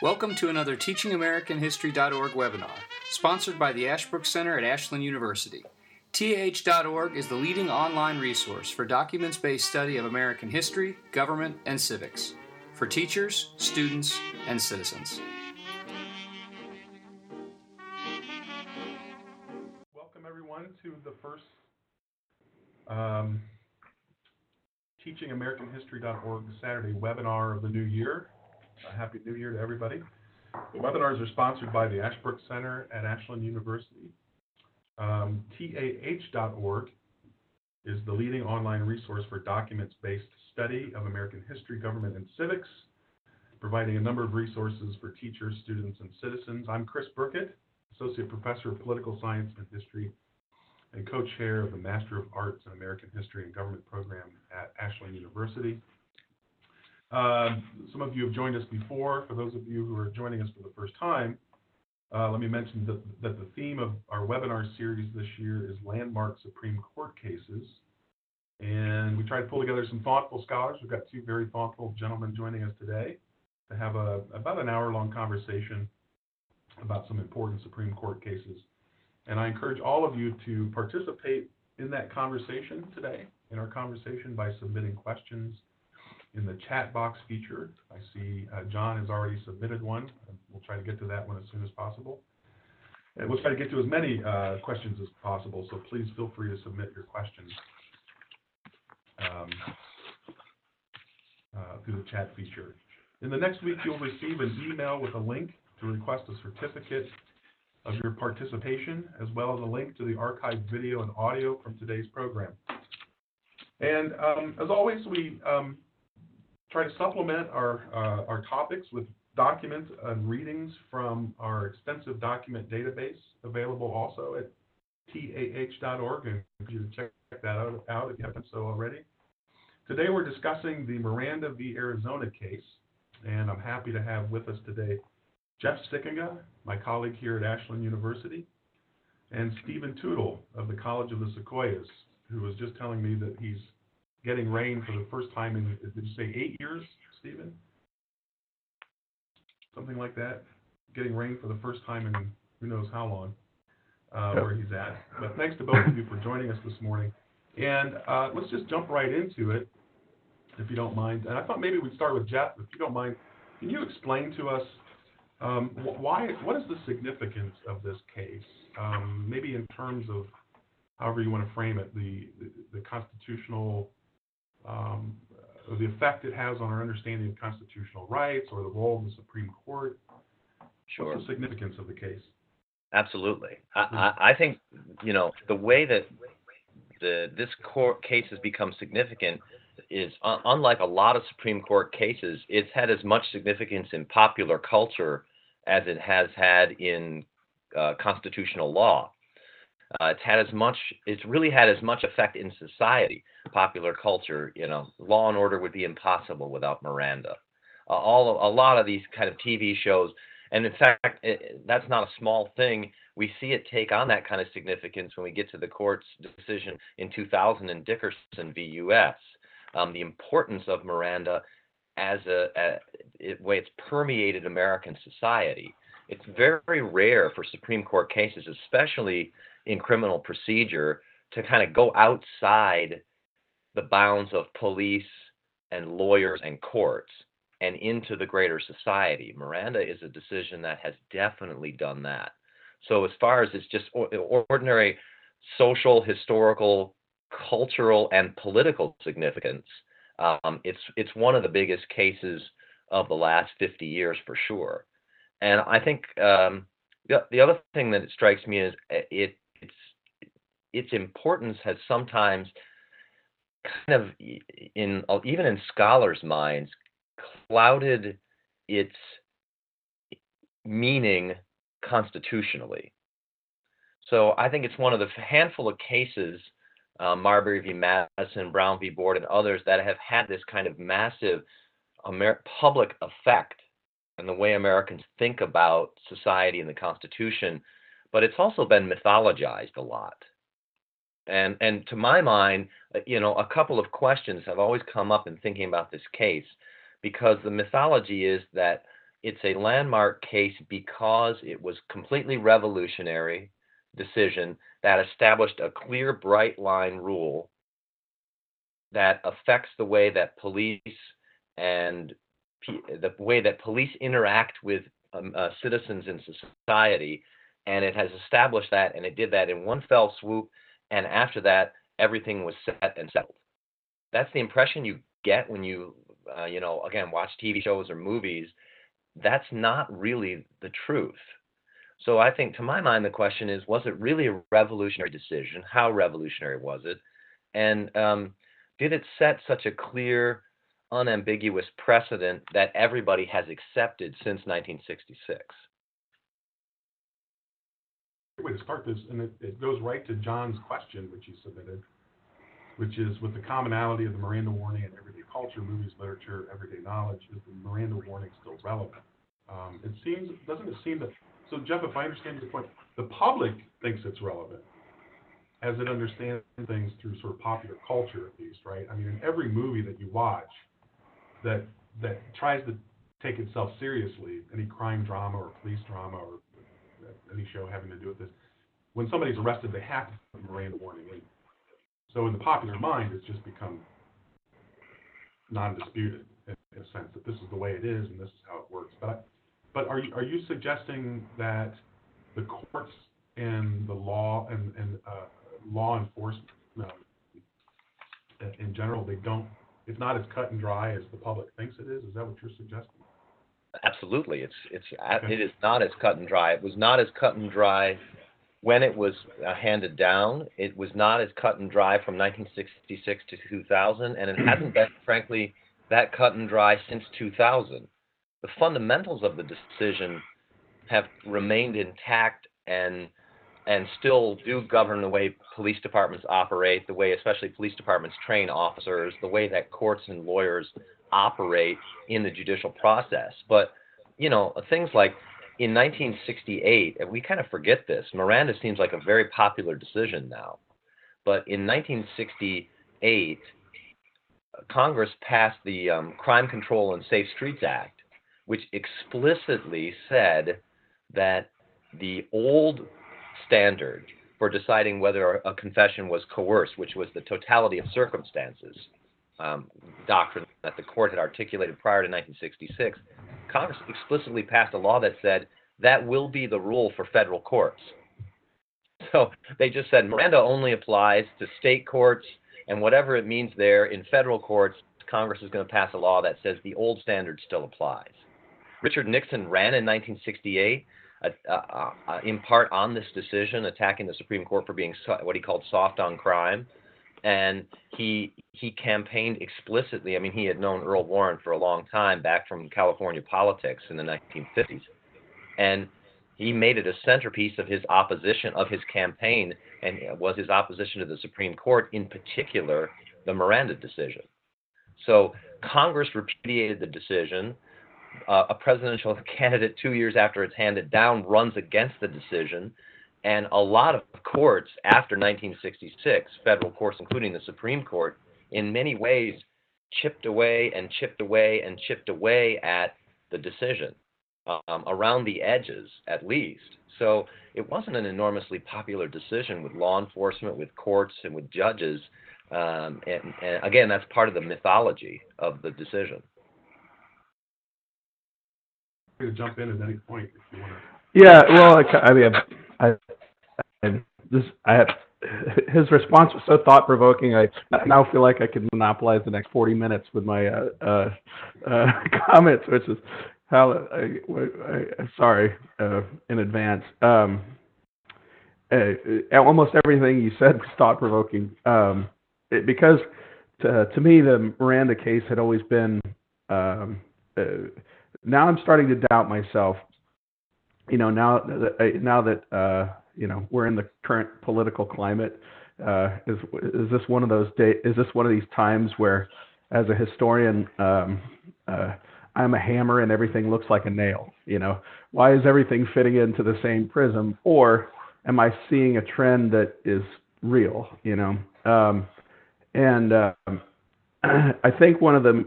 Welcome to another TeachingAmericanHistory.org webinar, sponsored by the Ashbrook Center at Ashland University. TAH.org is the leading online resource for documents based study of American history, government, and civics for teachers, students, and citizens. Welcome, everyone, to the first um, TeachingAmericanHistory.org Saturday webinar of the new year. A happy New Year to everybody. The webinars are sponsored by the Ashbrook Center at Ashland University. Um, TAH.org is the leading online resource for documents-based study of American history, government, and civics, providing a number of resources for teachers, students, and citizens. I'm Chris Burkett, Associate Professor of Political Science and History and co-chair of the Master of Arts in American History and Government program at Ashland University. Um, some of you have joined us before. For those of you who are joining us for the first time, uh, let me mention that, that the theme of our webinar series this year is Landmark Supreme Court Cases. And we tried to pull together some thoughtful scholars. We've got two very thoughtful gentlemen joining us today to have a, about an hour-long conversation about some important Supreme Court cases. And I encourage all of you to participate in that conversation today, in our conversation by submitting questions in the chat box feature. I see uh, John has already submitted one. We'll try to get to that one as soon as possible. And we'll try to get to as many uh, questions as possible, so please feel free to submit your questions um, uh, through the chat feature. In the next week, you'll receive an email with a link to request a certificate of your participation, as well as a link to the archived video and audio from today's program. And um, as always, we um, try to supplement our, uh, our topics with documents and readings from our extensive document database available also at tah.org and you check that out, out if you haven't so already. Today we're discussing the Miranda v. Arizona case, and I'm happy to have with us today Jeff Sikkenga, my colleague here at Ashland University, and Stephen Tootle of the College of the Sequoias, who was just telling me that he's getting rain for the first time in, did you say eight years, Stephen? Something like that. Getting rain for the first time in who knows how long, uh, where he's at. But thanks to both of you for joining us this morning. And uh, let's just jump right into it, if you don't mind. And I thought maybe we'd start with Jeff, if you don't mind. Can you explain to us um, why? What is the significance of this case? Um, maybe in terms of however you want to frame it, the the, the constitutional um, the effect it has on our understanding of constitutional rights or the role of the Supreme Court. Sure. What's the significance of the case? Absolutely. I, I, I think you know the way that the this court case has become significant is uh, unlike a lot of Supreme Court cases. It's had as much significance in popular culture as it has had in uh, constitutional law. Uh, it's had as much, it's really had as much effect in society, popular culture. You know, Law and Order would be impossible without Miranda. Uh, all a lot of these kind of TV shows, and in fact, it, that's not a small thing. We see it take on that kind of significance when we get to the court's decision in 2000 in Dickerson v. U.S. Um, the importance of Miranda as a, a it, way it's permeated American society. It's very rare for Supreme Court cases, especially in criminal procedure to kind of go outside the bounds of police and lawyers and courts and into the greater society. Miranda is a decision that has definitely done that. So, as far as it's just ordinary social, historical, cultural, and political significance, um, it's it's one of the biggest cases of the last 50 years for sure. And I think um, the, the other thing that strikes me is uh, it its importance has sometimes kind of in even in scholars' minds clouded its meaning constitutionally. So I think it's one of the handful of cases, uh, Marbury v. Madison, Brown v. Board, and others that have had this kind of massive Amer- public effect and the way Americans think about society and the Constitution. But it's also been mythologized a lot. And and to my mind, uh, you know, a couple of questions have always come up in thinking about this case, because the mythology is that it's a landmark case because it was completely revolutionary decision that established a clear bright line rule that affects the way that police and the way that police interact with um, uh, citizens in society and it has established that and it did that in one fell swoop and after that everything was set and settled. That's the impression you get when you uh, you know again watch tv shows or movies. That's not really the truth. So i think to my mind the question is was it really a revolutionary decision? How revolutionary was it? And um, did it set such a clear unambiguous precedent that everybody has accepted since 1966 way to start this, and it, it goes right to John's question, which he submitted, which is with the commonality of the Miranda warning in everyday culture, movies, literature, everyday knowledge, is the Miranda warning still relevant? Um, it seems, doesn't it seem that, so Jeff, if I understand your point, the public thinks it's relevant as it understands things through sort of popular culture at least, right? I mean, in every movie that you watch that that tries to take itself seriously, any crime drama or police drama or any show having to do with this, when somebody's arrested, they have to put a Miranda warning in. So in the popular mind, it's just become non-disputed in, in a sense that this is the way it is and this is how it works. But but are you, are you suggesting that the courts and the law and, and uh, law enforcement in general they don't it's not as cut and dry as the public thinks it is? Is that what you're suggesting? Absolutely, it's it's it is not as cut and dry. It was not as cut and dry when it was uh, handed down. It was not as cut and dry from 1966 to 2000, and it hasn't been, frankly, that cut and dry since 2000. The fundamentals of the decision have remained intact and and still do govern the way police departments operate, the way especially police departments train officers, the way that courts and lawyers operate in the judicial process. But, you know, things like in 1968, and we kind of forget this, Miranda seems like a very popular decision now. But in 1968, Congress passed the um, Crime Control and Safe Streets Act, which explicitly said that the old standard for deciding whether a confession was coerced, which was the totality of circumstances um, doctrine that the court had articulated prior to 1966, Congress explicitly passed a law that said that will be the rule for federal courts. So they just said Miranda only applies to state courts, and whatever it means there in federal courts, Congress is going to pass a law that says the old standard still applies. Richard Nixon ran in 1968 uh, uh, uh, in part on this decision, attacking the Supreme Court for being so, what he called soft on crime. And he he campaigned explicitly. I mean, he had known Earl Warren for a long time, back from California politics in the 1950s, and he made it a centerpiece of his opposition of his campaign, and was his opposition to the Supreme Court, in particular the Miranda decision. So Congress repudiated the decision uh, a presidential candidate two years after it's handed down runs against the decision. And a lot of courts after 1966, federal courts, including the Supreme Court, in many ways chipped away and chipped away and chipped away at the decision, um, around the edges at least. So it wasn't an enormously popular decision with law enforcement, with courts, and with judges. Um, and, and again, that's part of the mythology of the decision to jump in at any point if you want to. Yeah, well, I, I mean, I, I, this, I have, his response was so thought provoking. I, I now feel like I could monopolize the next 40 minutes with my uh, uh, uh, comments, which is how I, I, sorry uh, in advance. Um, uh, almost everything you said was thought provoking um, because to, to me the Miranda case had always been um, uh, now I'm starting to doubt myself. You know, now that now that uh, you know we're in the current political climate, uh, is is this one of those day? Is this one of these times where, as a historian, um, uh, I'm a hammer and everything looks like a nail? You know, why is everything fitting into the same prism? Or am I seeing a trend that is real? You know, um, and um, I think one of the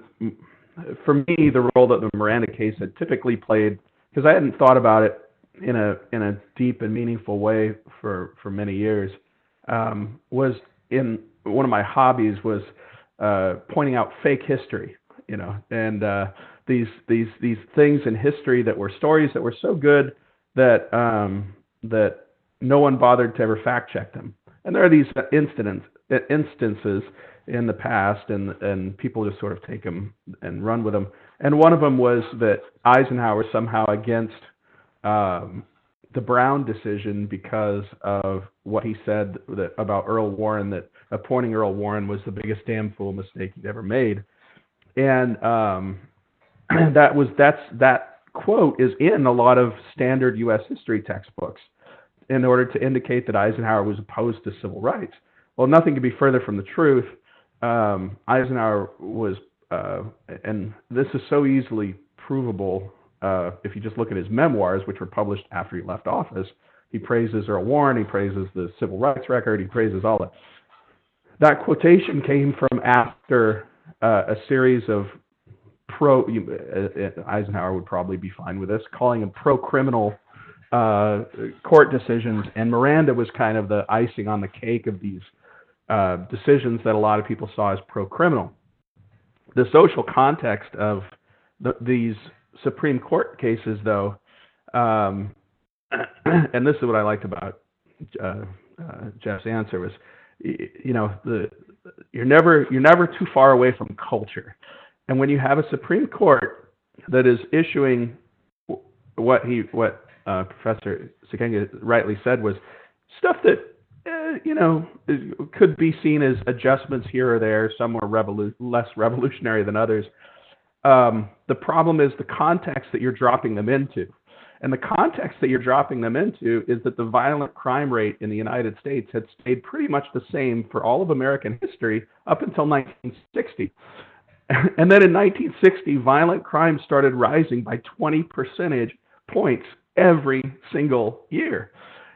for me, the role that the Miranda case had typically played, because I hadn't thought about it in a in a deep and meaningful way for for many years, um, was in one of my hobbies was uh, pointing out fake history, you know, and uh, these these these things in history that were stories that were so good that um, that no one bothered to ever fact check them. And there are these incidents instances in the past, and and people just sort of take them and run with them. And one of them was that Eisenhower somehow against um, the Brown decision because of what he said that, about Earl Warren that appointing Earl Warren was the biggest damn fool mistake he'd ever made. And um, that was that's that quote is in a lot of standard U.S. history textbooks in order to indicate that Eisenhower was opposed to civil rights. Well, nothing could be further from the truth. Um, Eisenhower was, uh, and this is so easily provable uh, if you just look at his memoirs, which were published after he left office. He praises Earl Warren, he praises the civil rights record, he praises all that. That quotation came from after uh, a series of pro, uh, Eisenhower would probably be fine with this, calling them pro criminal uh, court decisions. And Miranda was kind of the icing on the cake of these uh, decisions that a lot of people saw as pro criminal. The social context of the, these Supreme Court cases, though, um, and this is what I liked about uh, uh, Jeff's answer was, you know, the you're never you're never too far away from culture, and when you have a Supreme Court that is issuing what he what uh, Professor Sikkenga rightly said was stuff that uh, you know could be seen as adjustments here or there. Some are revolu- less revolutionary than others. Um, the problem is the context that you're dropping them into. And the context that you're dropping them into is that the violent crime rate in the United States had stayed pretty much the same for all of American history up until 1960. And then in 1960, violent crime started rising by 20 percentage points every single year.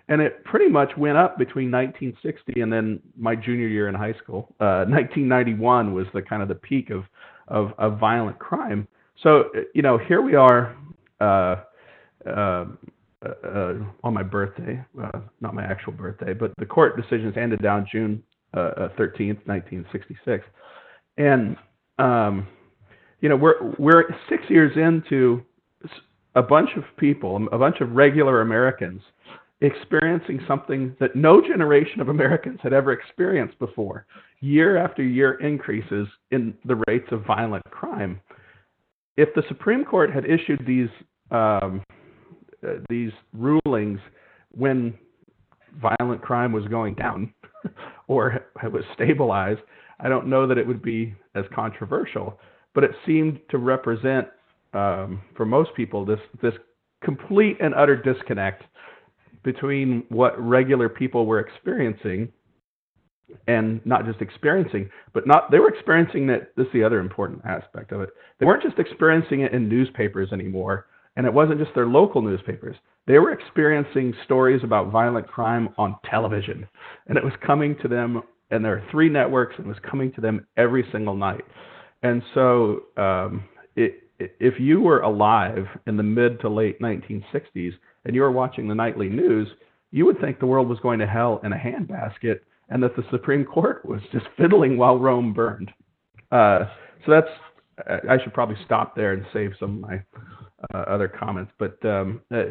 And it pretty much went up between 1960 and then my junior year in high school. Uh, 1991 was the kind of the peak of, of, of violent crime. So, you know, here we are uh, uh, uh, on my birthday, uh, not my actual birthday, but the court decisions handed down June 13th, uh, 1966. And, um, you know, we're, we're six years into a bunch of people, a bunch of regular Americans experiencing something that no generation of Americans had ever experienced before year after year increases in the rates of violent crime. If the Supreme Court had issued these um, uh, these rulings when violent crime was going down or it was stabilized, I don't know that it would be as controversial. But it seemed to represent, um, for most people, this this complete and utter disconnect between what regular people were experiencing and not just experiencing, but not they were experiencing it. This is the other important aspect of it. They weren't just experiencing it in newspapers anymore, and it wasn't just their local newspapers. They were experiencing stories about violent crime on television, and it was coming to them. And there are three networks, and it was coming to them every single night. And so, um, it, if you were alive in the mid to late 1960s and you were watching the nightly news, you would think the world was going to hell in a handbasket and that the Supreme Court was just fiddling while Rome burned. Uh, so that's I should probably stop there and save some of my uh, other comments. But um, uh,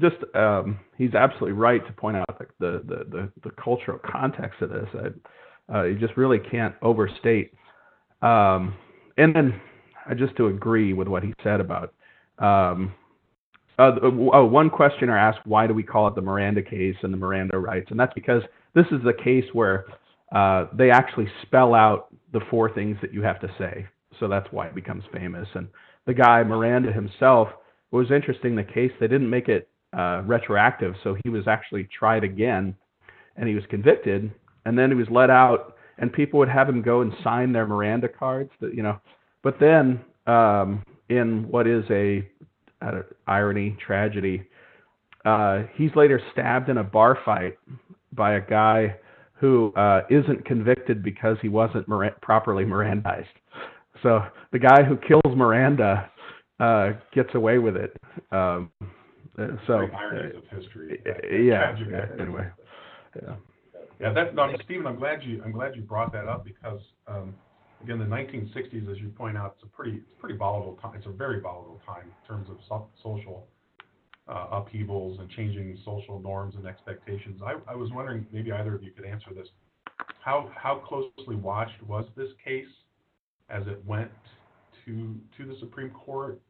just um, he's absolutely right to point out the the the, the cultural context of this. I, uh, you just really can't overstate. Um, and then I just to agree with what he said about. Uh, oh, one questioner asked, why do we call it the Miranda case and the Miranda rights? And that's because this is the case where uh, they actually spell out the four things that you have to say. So that's why it becomes famous. And the guy, Miranda himself, was interesting. The case, they didn't make it uh, retroactive. So he was actually tried again and he was convicted. And then he was let out, and people would have him go and sign their Miranda cards. That, you know, but then um, in what is a, a irony, tragedy, uh, he's later stabbed in a bar fight by a guy who uh, not convicted because he wasn't Mir- properly Mirandized. so the guy who kills Miranda uh, gets away with it. Um, uh, so ironies of history. uh, yeah. Anyway, yeah. Yeah, that, no, Stephen, I'm glad you, I'm glad you brought that up because, um, again, the 1960s, as you point out, it's a pretty, it's a pretty volatile time. It's a very volatile time in terms of so- social uh, upheavals and changing social norms and expectations. I, I was wondering, maybe either of you could answer this. How, how closely watched was this case as it went to, to the Supreme Court?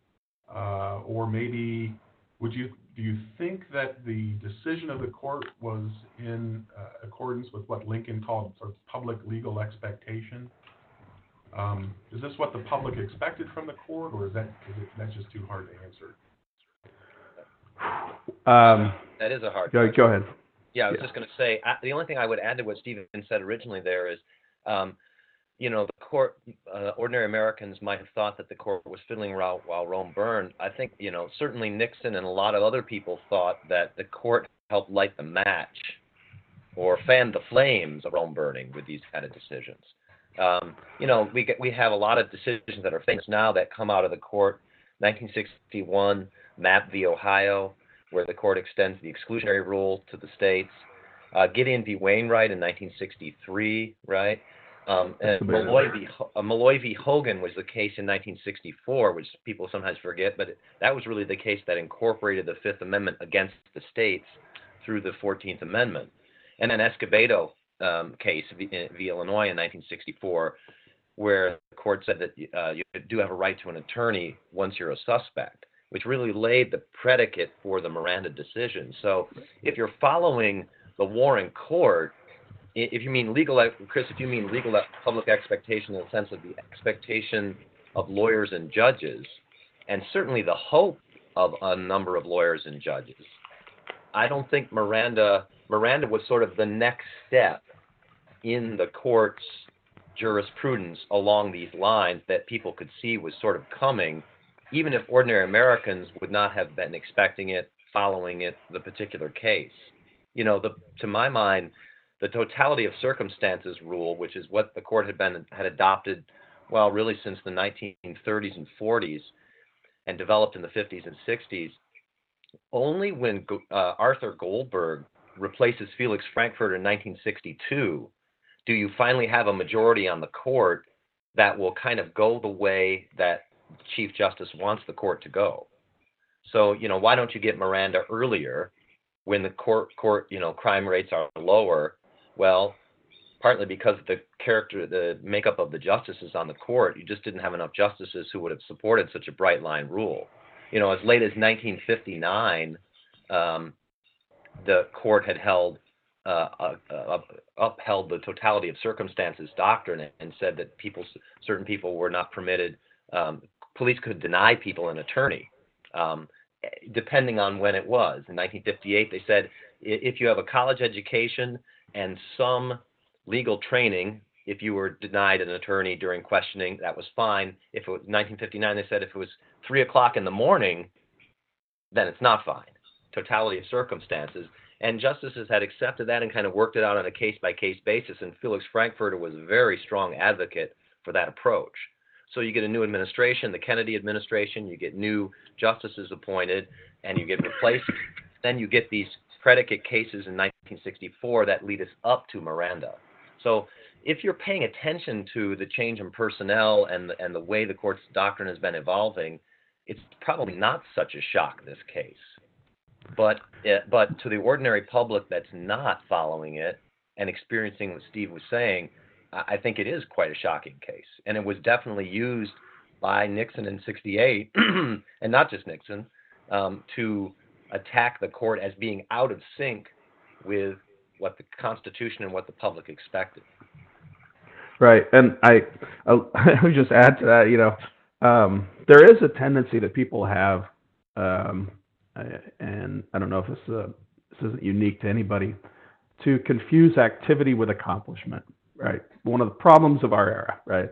Uh, or maybe, would you, do you think that the decision of the court was in uh, accordance with what Lincoln called sort of public legal expectation? Um, is this what the public expected from the court, or is that, is it, that's just too hard to answer? Um, That is a hard. go, question. go ahead. Yeah, I was Yeah. just going to say, I, the only thing I would add to what Stephen said originally there is, um, you know, the court, uh, ordinary Americans might have thought that the court was fiddling around while Rome burned. I think, you know, certainly Nixon and a lot of other people thought that the court helped light the match or fan the flames of Rome burning with these kind of decisions. Um, you know, we get, we have a lot of decisions that are famous now that come out of the court. 1961, Mapp v. Ohio, where the court extends the exclusionary rule to the states. Uh, Gideon v. Wainwright in 1963, right? Um, and That's a big Malloy v. Ho- uh, Malloy v. Hogan was the case in 1964, which people sometimes forget, but it, that was really the case that incorporated the Fifth Amendment against the states through the 14th Amendment. And then Escobedo um, case v, v. Illinois in 1964, where the court said that uh, you do have a right to an attorney once you're a suspect, which really laid the predicate for the Miranda decision. So if you're following the Warren Court, if you mean legal, Chris, if you mean legal public expectation in the sense of the expectation of lawyers and judges, and certainly the hope of a number of lawyers and judges, I don't think Miranda Miranda was sort of the next step in the court's jurisprudence along these lines that people could see was sort of coming, even if ordinary Americans would not have been expecting it, following it, the particular case. You know, the, to my mind, the totality of circumstances rule, which is what the court had been had adopted, well, really since the 1930s and 40s, and developed in the 50s and 60s. Only when uh, Arthur Goldberg replaces Felix Frankfurter in 1962 do you finally have a majority on the court that will kind of go the way that Chief Justice wants the court to go. So, you know, why don't you get Miranda earlier when the court court, you know, crime rates are lower? Well, partly because the character the makeup of the justices on the court, you just didn't have enough justices who would have supported such a bright line rule. You know, as late as 1959, um, the court had held uh, uh, upheld the totality of circumstances doctrine and said that people, certain people were not permitted. Um, police could deny people an attorney, um, depending on when it was. In 1958, they said if you have a college education and some legal training, if you were denied an attorney during questioning, that was fine. If it was 1959, they said if it was three o'clock in the morning, then it's not fine. Totality of circumstances. And justices had accepted that and kind of worked it out on a case by case basis. And Felix Frankfurter was a very strong advocate for that approach. So you get a new administration, the Kennedy administration, you get new justices appointed, and you get replaced. then you get these predicate cases in 1964 that lead us up to Miranda. So if you're paying attention to the change in personnel and the, and the way the court's doctrine has been evolving, it's probably not such a shock this case. But it, but to the ordinary public that's not following it and experiencing what Steve was saying, I I think it is quite a shocking case, and it was definitely used by Nixon in '68, and not just Nixon, um, to attack the court as being out of sync with what the Constitution and what the public expected. Right, and I, I would just add to that. You know, um, there is a tendency that people have, um, I- and I don't know if this is a, this isn't unique to anybody, to confuse activity with accomplishment. Right, one of the problems of our era. Right,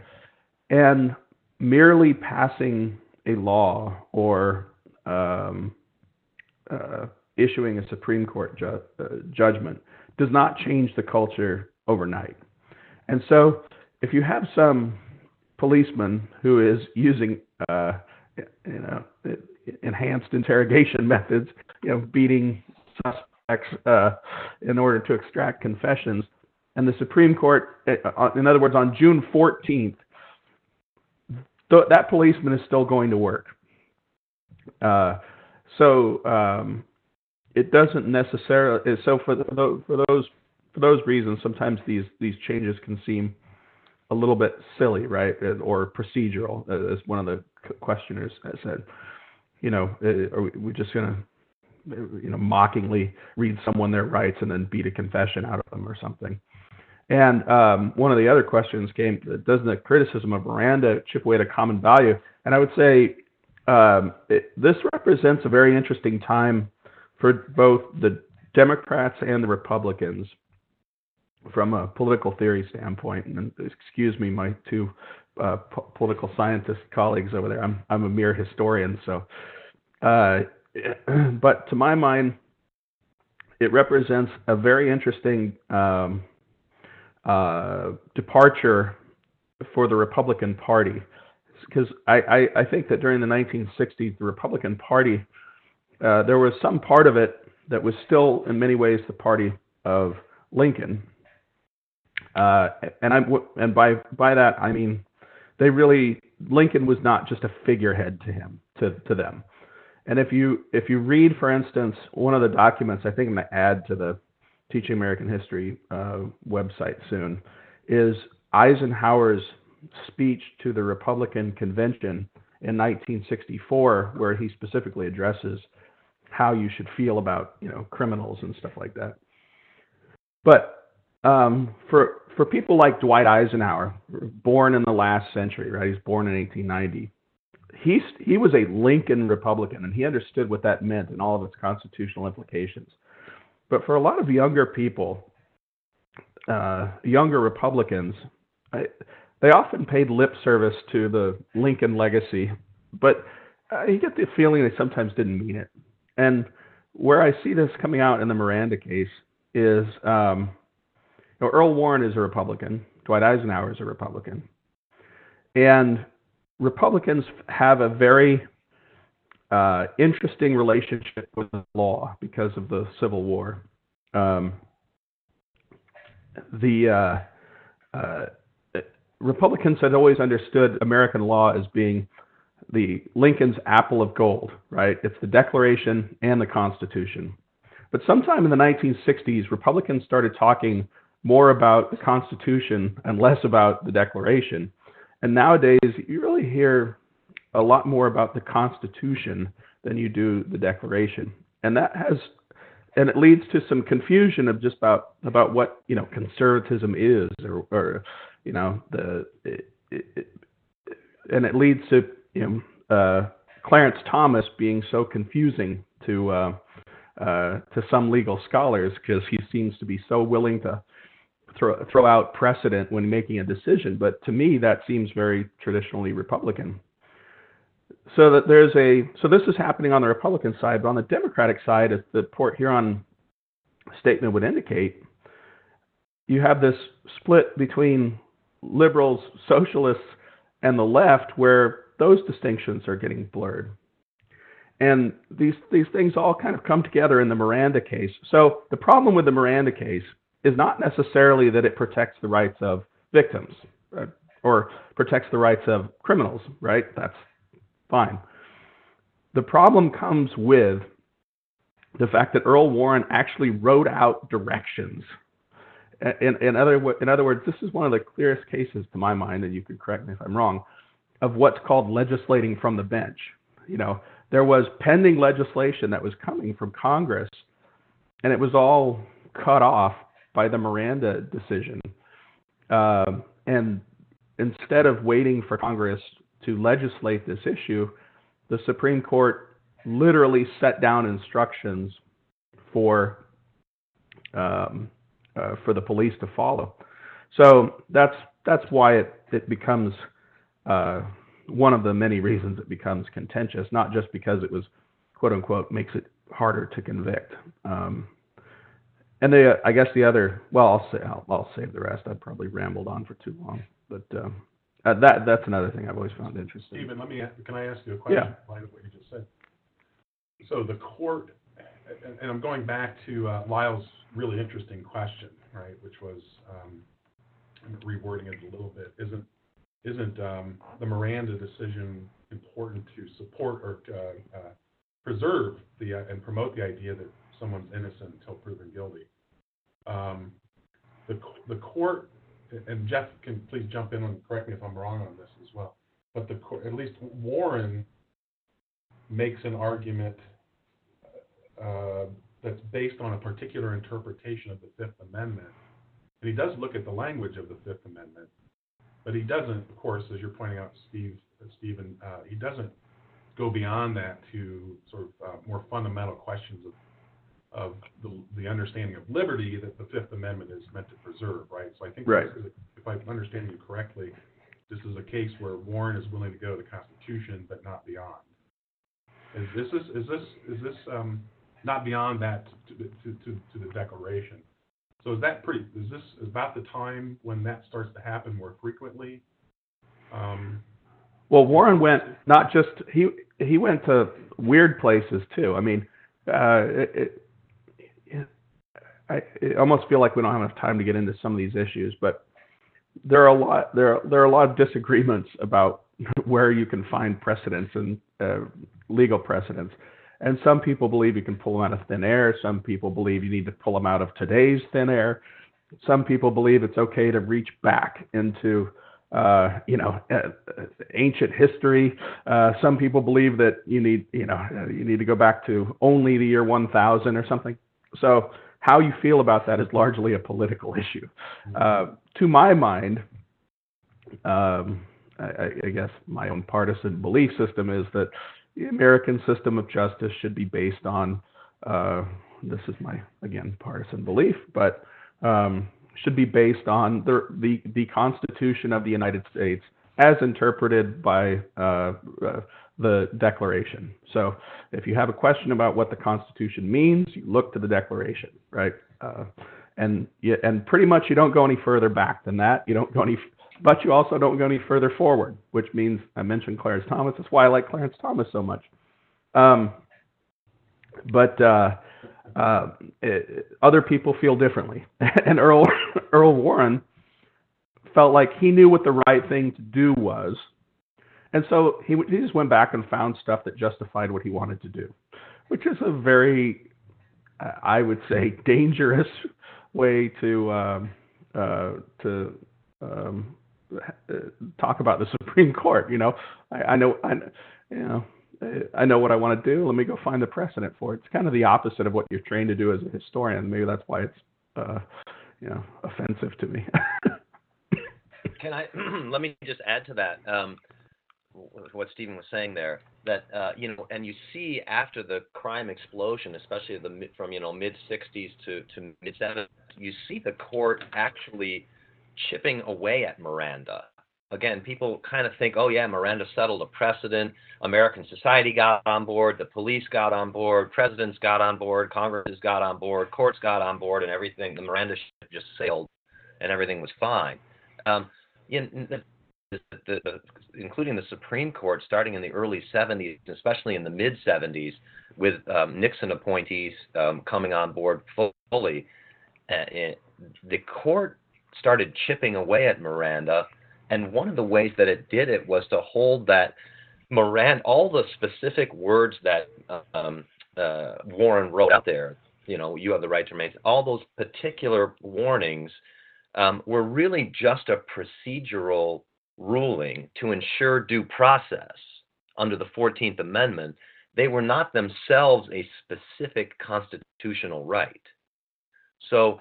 and merely passing a law or um, uh, issuing a Supreme Court ju- uh, judgment does not change the culture overnight. And so, if you have some policeman who is using, uh, you know, enhanced interrogation methods, you know, beating suspects uh, in order to extract confessions. And the Supreme Court, uh, in other words, on June 14th, th- that policeman is still going to work. Uh, so um, it doesn't necessarily. So for, the, for those for those reasons, sometimes these these changes can seem a little bit silly, right, or procedural, as one of the questioners said. You know, uh, are we just gonna, you know, mockingly read someone their rights and then beat a confession out of them or something? And um, one of the other questions came: Doesn't the criticism of Miranda chip away at a common value? And I would say um, it, this represents a very interesting time for both the Democrats and the Republicans from a political theory standpoint. And excuse me, my two uh, po- political scientist colleagues over there. I'm I'm a mere historian, so. Uh, but to my mind, it represents a very interesting um, uh, departure for the Republican Party, because I, I, I, think that during the 1960s, the Republican Party, uh, there was some part of it that was still, in many ways, the party of Lincoln, uh, and I and by by that I mean they really Lincoln was not just a figurehead to him to to them. And if you if you read, for instance, one of the documents, I think I'm going to add to the Teaching American History uh, website soon, is Eisenhower's speech to the Republican convention in 1964, where he specifically addresses how you should feel about you know criminals and stuff like that. But um, for for people like Dwight Eisenhower, born in the last century, right? He's born in 1890. He's he was a Lincoln Republican, and he understood what that meant and all of its constitutional implications. But for a lot of younger people, uh, younger Republicans, I, they often paid lip service to the Lincoln legacy, but uh, you get the feeling they sometimes didn't mean it. And where I see this coming out in the Miranda case is um, know, Earl Warren is a Republican. Dwight Eisenhower is a Republican. And Republicans have a very uh, interesting relationship with the law because of the Civil War. Um, the uh, uh, Republicans had always understood American law as being the Lincoln's apple of gold, right? It's the Declaration and the Constitution. But sometime in the 1960s, Republicans started talking more about the Constitution and less about the Declaration. And nowadays, you really hear a lot more about the Constitution than you do the Declaration. And that has, and it leads to some confusion of just about about what you know conservatism is, or, or you know the, it, it, and it leads to you know uh, Clarence Thomas being so confusing to uh, uh, to some legal scholars because he seems to be so willing to throw throw out precedent when making a decision. But to me, that seems very traditionally Republican. So that there's a so this is happening on the Republican side, but on the Democratic side, as the Port Huron statement would indicate, you have this split between liberals, socialists, and the left, where those distinctions are getting blurred. And these these things all kind of come together in the Miranda case. So the problem with the Miranda case is not necessarily that it protects the rights of victims right? or protects the rights of criminals, right? That's fine. The problem comes with the fact that Earl Warren actually wrote out directions. In, in, other, in other words, this is one of the clearest cases to my mind, and you can correct me if I'm wrong, of what's called legislating from the bench. You know, there was pending legislation that was coming from Congress, and it was all cut off by the Miranda decision. Uh, and instead of waiting for Congress to legislate this issue, the Supreme Court literally set down instructions for um, uh, for the police to follow. So that's that's why it it becomes uh, one of the many reasons it becomes contentious, not just because it was quote unquote makes it harder to convict. Um, and the I guess the other well I'll say I'll, I'll, save the rest. I've probably rambled on for too long, but um, uh, that that's another thing I've always found interesting. Stephen, let me, can I ask you a question? Yeah. what you just said? So the court, and, and I'm going back to uh, Lyle's really interesting question, right, which was, um, rewording it a little bit, isn't, isn't, um, the Miranda decision important to support or, uh, uh, preserve the, uh, and promote the idea that someone's innocent until proven guilty? Um, the, the court, and Jeff can please jump in and correct me if I'm wrong on this as well, but the, court- at least Warren makes an argument uh, that's based on a particular interpretation of the Fifth Amendment. And he does look at the language of the Fifth Amendment, but he doesn't, of course, as you're pointing out, Steve, uh, Stephen, uh, he doesn't go beyond that to sort of uh, more fundamental questions of of the, the understanding of liberty that the Fifth Amendment is meant to preserve, right? So I think, Right. is if I'm understanding you correctly, this is a case where Warren is willing to go to the Constitution, but not beyond. Is this, is is this, is this, um, not beyond that to, the- to, to, to the Declaration? So is that pretty, is this about the time when that starts to happen more frequently? Um, Well, Warren went not just he he went to weird places too. I mean, uh, it, it, I, almost feel like we don't have enough time to get into some of these issues, but there are a lot there are, there are a lot of disagreements about where you can find precedents and uh, legal precedents. And some people believe you can pull them out of thin air. Some people believe you need to pull them out of today's thin air. Some people believe it's okay to reach back into uh, you know, uh, uh, ancient history. Uh, some people believe that you need, you know, uh, you need to go back to only the year 1000 or something. So how you feel about that is largely a political issue. Uh, to my mind, um, I, I- I guess my own partisan belief system is that the American system of justice should be based on, uh, this is my, again, partisan belief, but um, should be based on the, the, the Constitution of the United States as interpreted by uh, uh, the Declaration. So if you have a question about what the Constitution means, you look to the Declaration, right? Uh, and you, and pretty much you don't go any further back than that. You don't go any, but you also don't go any further forward, which means I mentioned Clarence Thomas. That's why I like Clarence Thomas so much. Um, but uh, uh, it, other people feel differently, and Earl Earl Warren felt like he knew what the right thing to do was, and so he he just went back and found stuff that justified what he wanted to do, which is a very, I would say, dangerous way to um, uh, to um, talk about the Supreme Court. You know, I, I know, I, you know, I know what I want to do. Let me go find the precedent for it. It's kind of the opposite of what you're trained to do as a historian. Maybe that's why it's, uh, you know, offensive to me. Can I let me just add to that um, what Stephen was saying there that uh, you know, and you see after the crime explosion, especially the from you know mid '60s to to mid '70s, you see the court actually chipping away at Miranda. Again, people kind of think, oh yeah, Miranda settled a precedent. American society got on board, the police got on board, presidents got on board, Congresses got on board, courts got on board, and everything. The Miranda ship just sailed, and everything was fine. Um, in, the, the, the, including the Supreme Court, starting in the early 70s, especially in the mid 70s, with um, Nixon appointees um, coming on board fully, uh, it, the court started chipping away at Miranda, and one of the ways that it did it was to hold that Miranda, all the specific words that um, uh, Warren wrote out there, you know, you have the right to remain, all those particular warnings um, were really just a procedural ruling to ensure due process under the 14th Amendment. They were not themselves a specific constitutional right. So,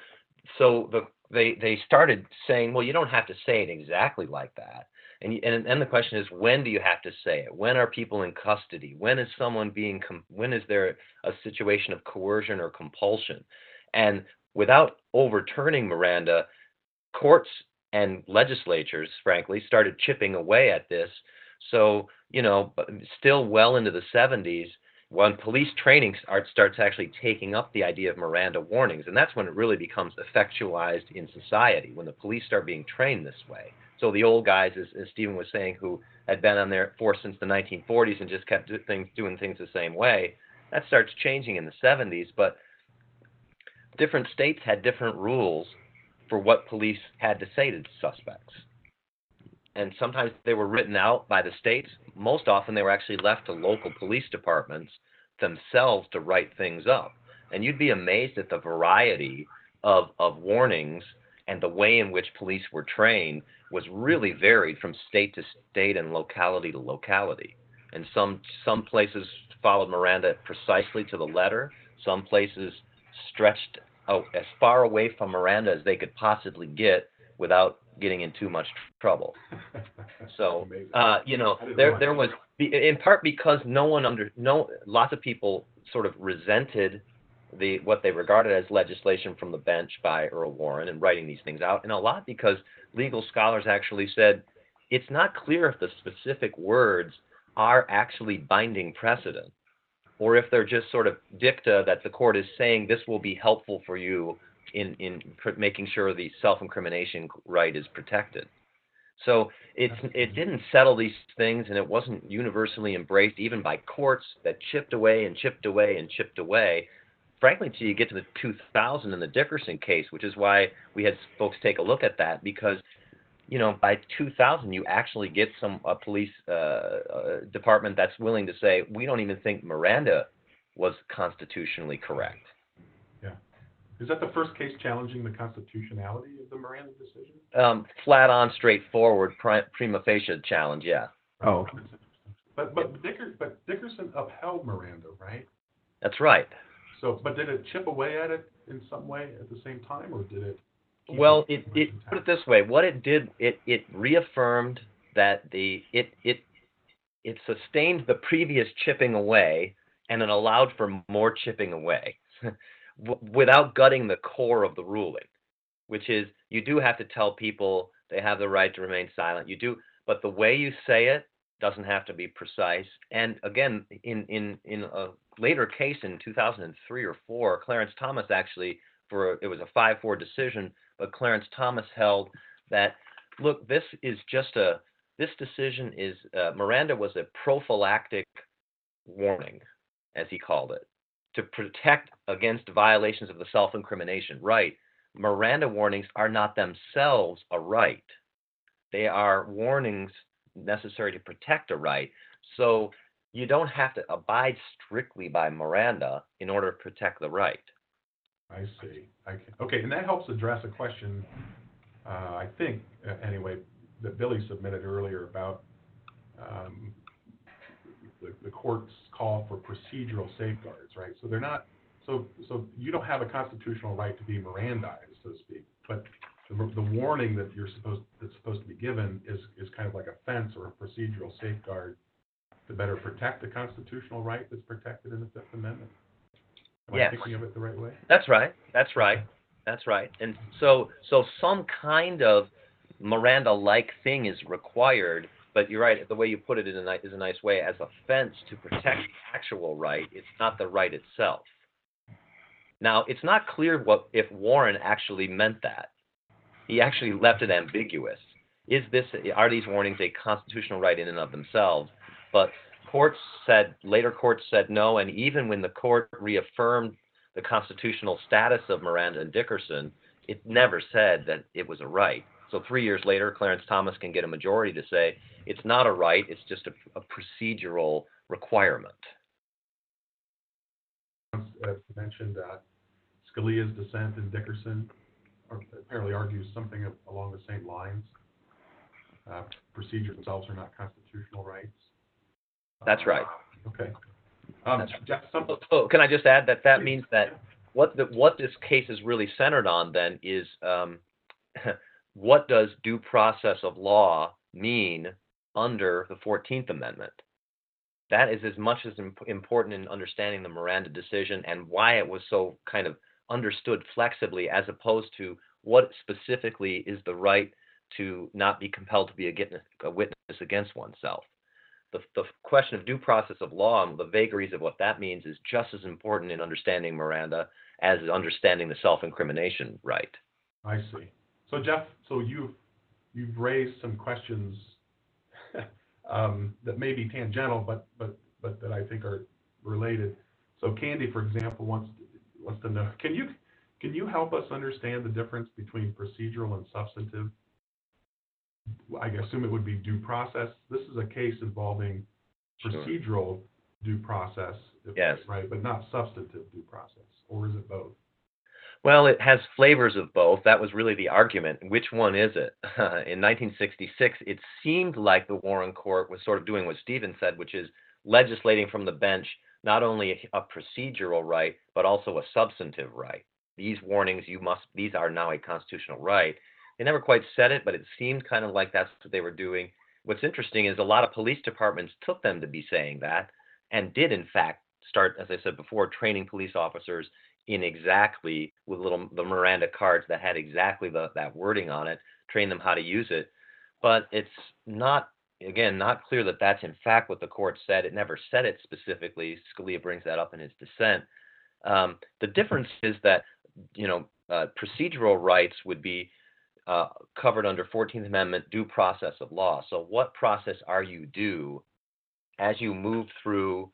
so the, they, they started saying, well, you don't have to say it exactly like that. And, and, and the question is, when do you have to say it? When are people in custody? When is someone being, when is there a situation of coercion or compulsion? And without overturning Miranda, courts and legislatures, frankly, started chipping away at this. So, you know, still well into the 70s, when police training start, starts actually taking up the idea of Miranda warnings, and that's when it really becomes effectualized in society, when the police start being trained this way. So the old guys, as, as Stephen was saying, who had been on their force since the 1940s and just kept do things, doing things the same way, that starts changing in the 70s. But different states had different rules for what police had to say to suspects. And sometimes they were written out by the states. Most often they were actually left to local police departments themselves to write things up. And you'd be amazed at the variety of, of warnings and the way in which police were trained was really varied from state to state and locality to locality. And some some places followed Miranda precisely to the letter. Some places stretched out as far away from Miranda as they could possibly get without getting in too much trouble. So, uh, you know, there there was in part because no one under no lots of people sort of resented the what they regarded as legislation from the bench by Earl Warren and writing these things out, and a lot because legal scholars actually said it's not clear if the specific words are actually binding precedent or if they're just sort of dicta that the court is saying this will be helpful for you in, in making sure the self-incrimination right is protected. So it's, it didn't settle these things, and it wasn't universally embraced even by courts that chipped away and chipped away and chipped away. Frankly, until you get to the 2000 in the Dickerson case, which is why we had folks take a look at that because you know, by 2000, you actually get some a police uh, uh, department that's willing to say we don't even think Miranda was constitutionally correct. Yeah, is that the first case challenging the constitutionality of the Miranda decision? Um, flat on, straightforward, prima facie challenge. Yeah. Oh. But but Dicker, but Dickerson upheld Miranda, right? That's right. So, but did it chip away at it in some way at the same time, or did it? Well, it, it put it this way. What it did, it it reaffirmed that the it it it sustained the previous chipping away and it allowed for more chipping away without gutting the core of the ruling, which is you do have to tell people they have the right to remain silent. You do, but the way you say it doesn't have to be precise. And again, in in in a later case in 2003 or four, Clarence Thomas actually for it was a 5-4 decision but Clarence Thomas held that look, this is just a this decision is uh, Miranda was a prophylactic warning, as he called it, to protect against violations of the self-incrimination right. Miranda warnings are not themselves a right; they are warnings necessary to protect a right. So you don't have to abide strictly by Miranda in order to protect the right. I see. I can, okay, and that helps address a question, uh, I think, uh, anyway, that Billy submitted earlier about um, the, the court's call for procedural safeguards, right? So they're not, so so you don't have a constitutional right to be Mirandized, so to speak, but the, the warning that you're supposed that's supposed to be given is is kind of like a fence or a procedural safeguard to better protect the constitutional right that's protected in the Fifth Amendment. Am yes. I thinking of it the right way? That's right. That's right. That's right. And so so some kind of Miranda-like thing is required. But you're right. The way you put it is a, nice, is a nice way as a fence to protect the actual right. It's not the right itself. Now, it's not clear what if Warren actually meant that. He actually left it ambiguous. Is this are these warnings a constitutional right in and of themselves? But courts said later courts said no, and even when the court reaffirmed the constitutional status of Miranda and Dickerson, it never said that it was a right. So three years later, Clarence Thomas can get a majority to say it's not a right; it's just a, a procedural requirement. As mentioned, uh, Scalia's dissent in Dickerson apparently argues something along the same lines. Uh, procedures themselves are not constitutional rights. That's right. Okay. Um, That's some, Oh, can I just add that that means that what the, what this case is really centered on then is um, what does due process of law mean under the Fourteenth Amendment? That is as much as imp- important in understanding the Miranda decision and why it was so kind of understood flexibly, as opposed to what specifically is the right to not be compelled to be a witness against oneself the, the question of due process of law and the vagaries of what that means is just as important in understanding Miranda as understanding the self-incrimination right. I see. So Jeff, so you've you've raised some questions um, that may be tangential, but but but that I think are related. So Candy, for example, wants wants to know, can you can you help us understand the difference between procedural and substantive? I assume it would be due process. This is a case involving Sure. procedural due process, if- Yes. right, but not substantive due process, or is it both? Well, it has flavors of both. That was really the argument. Which one is it? In 1966, it seemed like the Warren Court was sort of doing what Stephen said, which is legislating from the bench not only a, a procedural right, but also a substantive right. These warnings, you must, these are now a constitutional right. They never quite said it, but it seemed kind of like that's what they were doing. What's interesting is a lot of police departments took them to be saying that and did, in fact, start, as I said before, training police officers in exactly with little the Miranda cards that had exactly the, that wording on it, train them how to use it. But it's not again not clear that that's in fact what the court said. It never said it specifically. Scalia brings that up in his dissent. Um, the difference is that you know uh, procedural rights would be uh, covered under 14th Amendment due process of law. So what process are you due as you move through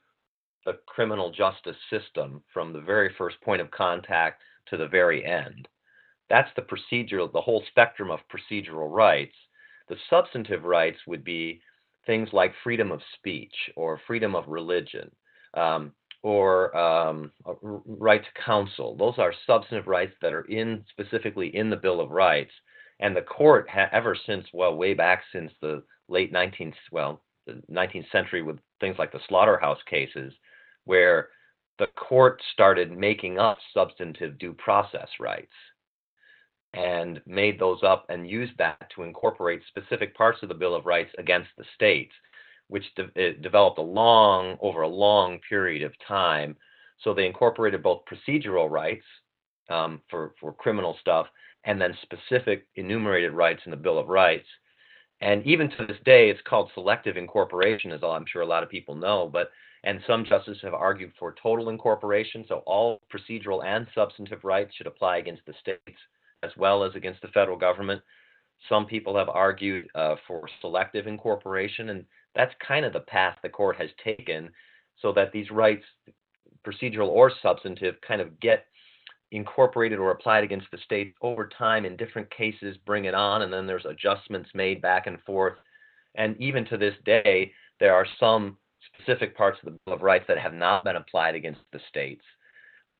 the criminal justice system from the very first point of contact to the very end. That's the procedural, the whole spectrum of procedural rights. The substantive rights would be things like freedom of speech or freedom of religion um, or um, right to counsel. Those are substantive rights that are in specifically in the Bill of Rights. And the court, ha- ever since, well, way back since the late 19th, well, the 19th century with things like the slaughterhouse cases, where the court started making up substantive due process rights and made those up and used that to incorporate specific parts of the Bill of Rights against the states, which de- developed a long, over a long period of time. So they incorporated both procedural rights um, for, for criminal stuff and then specific enumerated rights in the Bill of Rights. And even to this day, it's called selective incorporation, as I'm sure a lot of people know. But and some justices have argued for total incorporation, so all procedural and substantive rights should apply against the states as well as against the federal government. Some people have argued uh, for selective incorporation, and that's kind of the path the court has taken so that these rights, procedural or substantive, kind of get incorporated or applied against the state over time in different cases, bring it on, and then there's adjustments made back and forth. And even to this day, there are some specific parts of the Bill of Rights that have not been applied against the states,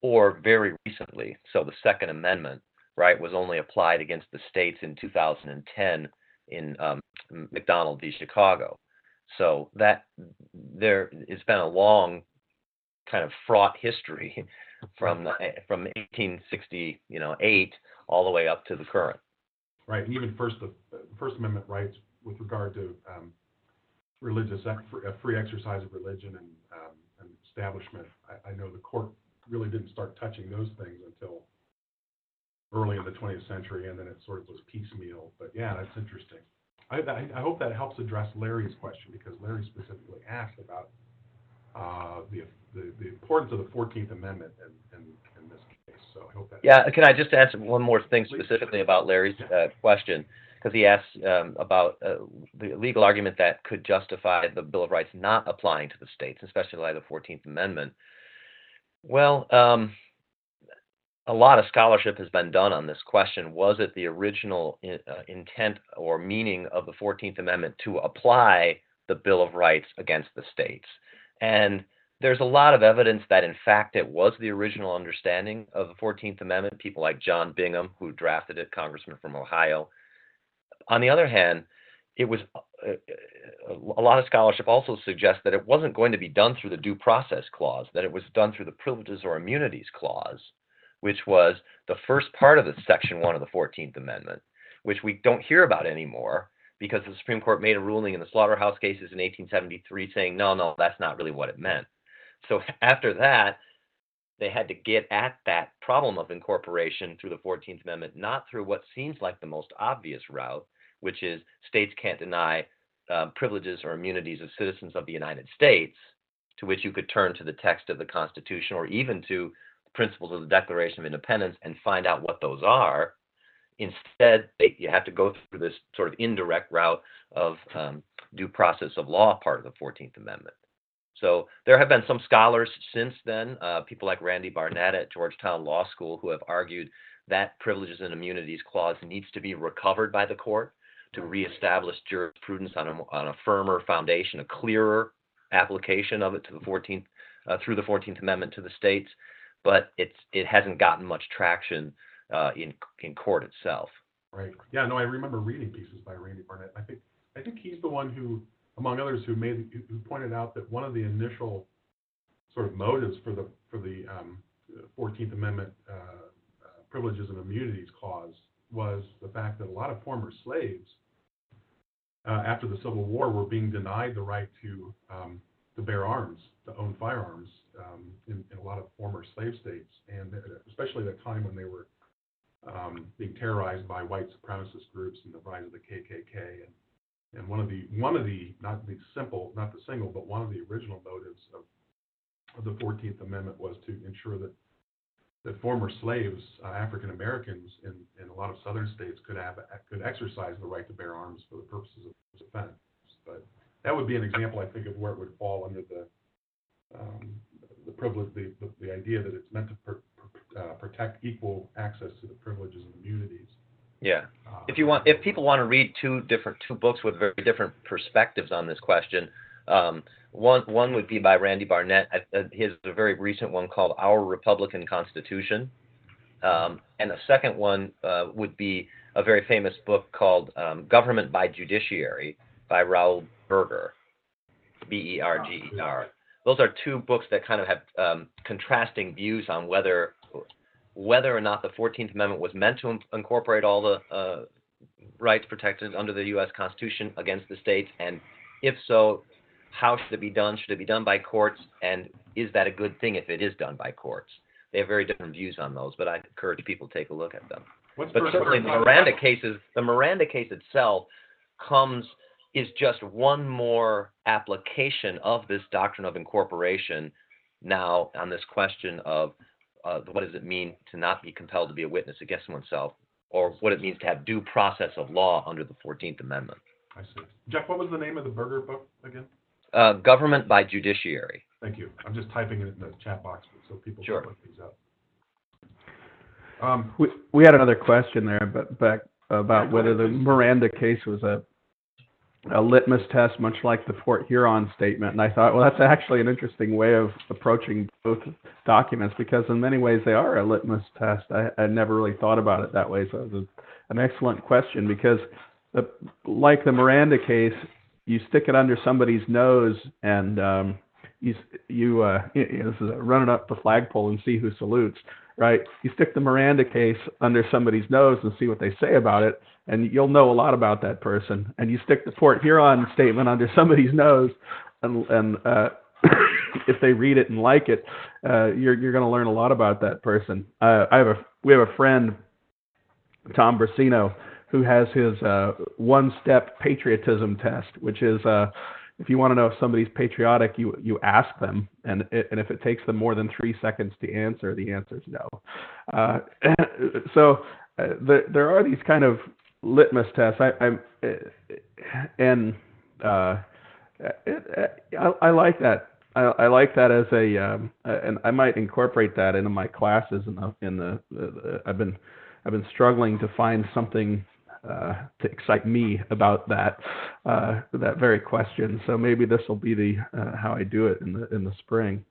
or very recently. So the Second Amendment, right, was only applied against the states in 2010 in um, McDonald v. Chicago. So that there it's been a long kind of fraught history from the, from 1860, you know, eight all the way up to the current. Right, and even first the First Amendment rights with regard to um, religious free exercise of religion and, um, and establishment. I, I, know the court really didn't start touching those things until early in the 20th century, and then it sort of was piecemeal. But yeah, that's interesting. I, I, I hope that helps address Larry's question because Larry specifically asked about uh, the, the, the importance of the 14th Amendment in, in, in this case. So I hope that. Yeah, can I just answer one more thing specifically about Larry's uh, question? because he asked um, about uh, the legal argument that could justify the Bill of Rights not applying to the states, especially the 14th Amendment. Well, um, a lot of scholarship has been done on this question. Was it the original in, uh, intent or meaning of the 14th Amendment to apply the Bill of Rights against the states? And there's a lot of evidence that, in fact, it was the original understanding of the 14th Amendment. People like John Bingham, who drafted it, congressman from Ohio, on the other hand, it was uh, uh, a lot of scholarship also suggests that it wasn't going to be done through the due process clause, that it was done through the privileges or immunities clause, which was the first part of the section 1 of the 14th Amendment, which we don't hear about anymore because the Supreme Court made a ruling in the slaughterhouse cases in 1873 saying, no, no, that's not really what it meant. So after that, they had to get at that problem of incorporation through the 14th Amendment, not through what seems like the most obvious route, which is states can't deny uh, privileges or immunities of citizens of the United States, to which you could turn to the text of the Constitution or even to the principles of the Declaration of Independence and find out what those are. Instead, you have to go through this sort of indirect route of um, due process of law part of the 14th Amendment. So there have been some scholars since then, uh, people like Randy Barnett at Georgetown Law School, who have argued that privileges and immunities clause needs to be recovered by the court to reestablish jurisprudence on a, on a firmer foundation, a clearer application of it to the 14th uh, through the 14th Amendment to the states, but it's it hasn't gotten much traction uh, in in court itself. Right. Yeah. No, I remember reading pieces by Randy Barnett. I think I think he's the one who, among others, who made who pointed out that one of the initial sort of motives for the for the um, 14th Amendment uh, uh, privileges and immunities clause was the fact that a lot of former slaves uh, after the Civil War were being denied the right to um, to bear arms, to own firearms um, in, in, a lot of former slave states, and especially at a time when they were um, being terrorized by white supremacist groups and the rise of the KKK. And, and one of the one of the not the simple, not the single, but one of the original motives of of the 14th Amendment was to ensure that that former slaves, uh, African Americans in, in a lot of southern states, could have could exercise the right to bear arms for the purposes of defense. But that would be an example, I think, of where it would fall under the um, the privilege, the, the, the, idea that it's meant to per, uh, protect equal access to the privileges and immunities. Yeah. Uh, if you want, if people want to read two different two books with very different perspectives on this question, um, one one would be by Randy Barnett. His a very recent one called Our Republican Constitution, um, and the second one uh, would be a very famous book called um, Government by Judiciary by Raoul Berger, B E R G E R. Those are two books that kind of have um, contrasting views on whether whether or not the Fourteenth Amendment was meant to incorporate all the uh, rights protected under the U.S. Constitution against the states, and if so, how should it be done? Should it be done by courts? And is that a good thing if it is done by courts? They have very different views on those, but I encourage people to take a look at them. What's but certainly the Miranda cases, the Miranda case itself comes is just one more application of this doctrine of incorporation now on this question of uh, what does it mean to not be compelled to be a witness against oneself, or what it means to have due process of law under the 14th Amendment. I see. Jeff, what was the name of the Berger book again? Uh, government by judiciary. Thank you. I'm just typing it in the chat box so people sure. can look these up. Um, we, we had another question there, but back about whether the Miranda case was a a litmus test, much like the Port Huron statement. And I thought, well, that's actually an interesting way of approaching both documents because, in many ways, they are a litmus test. I, I never really thought about it that way. So it was a, an excellent question because, the, like the Miranda case, you stick it under somebody's nose and um, you you, uh, you know, run it up the flagpole and see who salutes, right? You stick the Miranda case under somebody's nose and see what they say about it, and you'll know a lot about that person. And you stick the Port Huron statement under somebody's nose, and and uh, if they read it and like it, uh, you're you're going to learn a lot about that person. Uh, I have a we have a friend, Tom Brasino who has his uh, one-step patriotism test, which is uh, if you want to know if somebody's patriotic, you you ask them, and it, and if it takes them more than three seconds to answer, the answer is no. Uh, so uh, there there are these kind of litmus tests. I, I'm and uh, I, I like that. I, I like that as a, um, and I might incorporate that into my classes. In the, in the, the I've been, I've been struggling to find something uh, to excite me about that uh, that very question. So maybe this will be the uh, how I do it in the in the spring.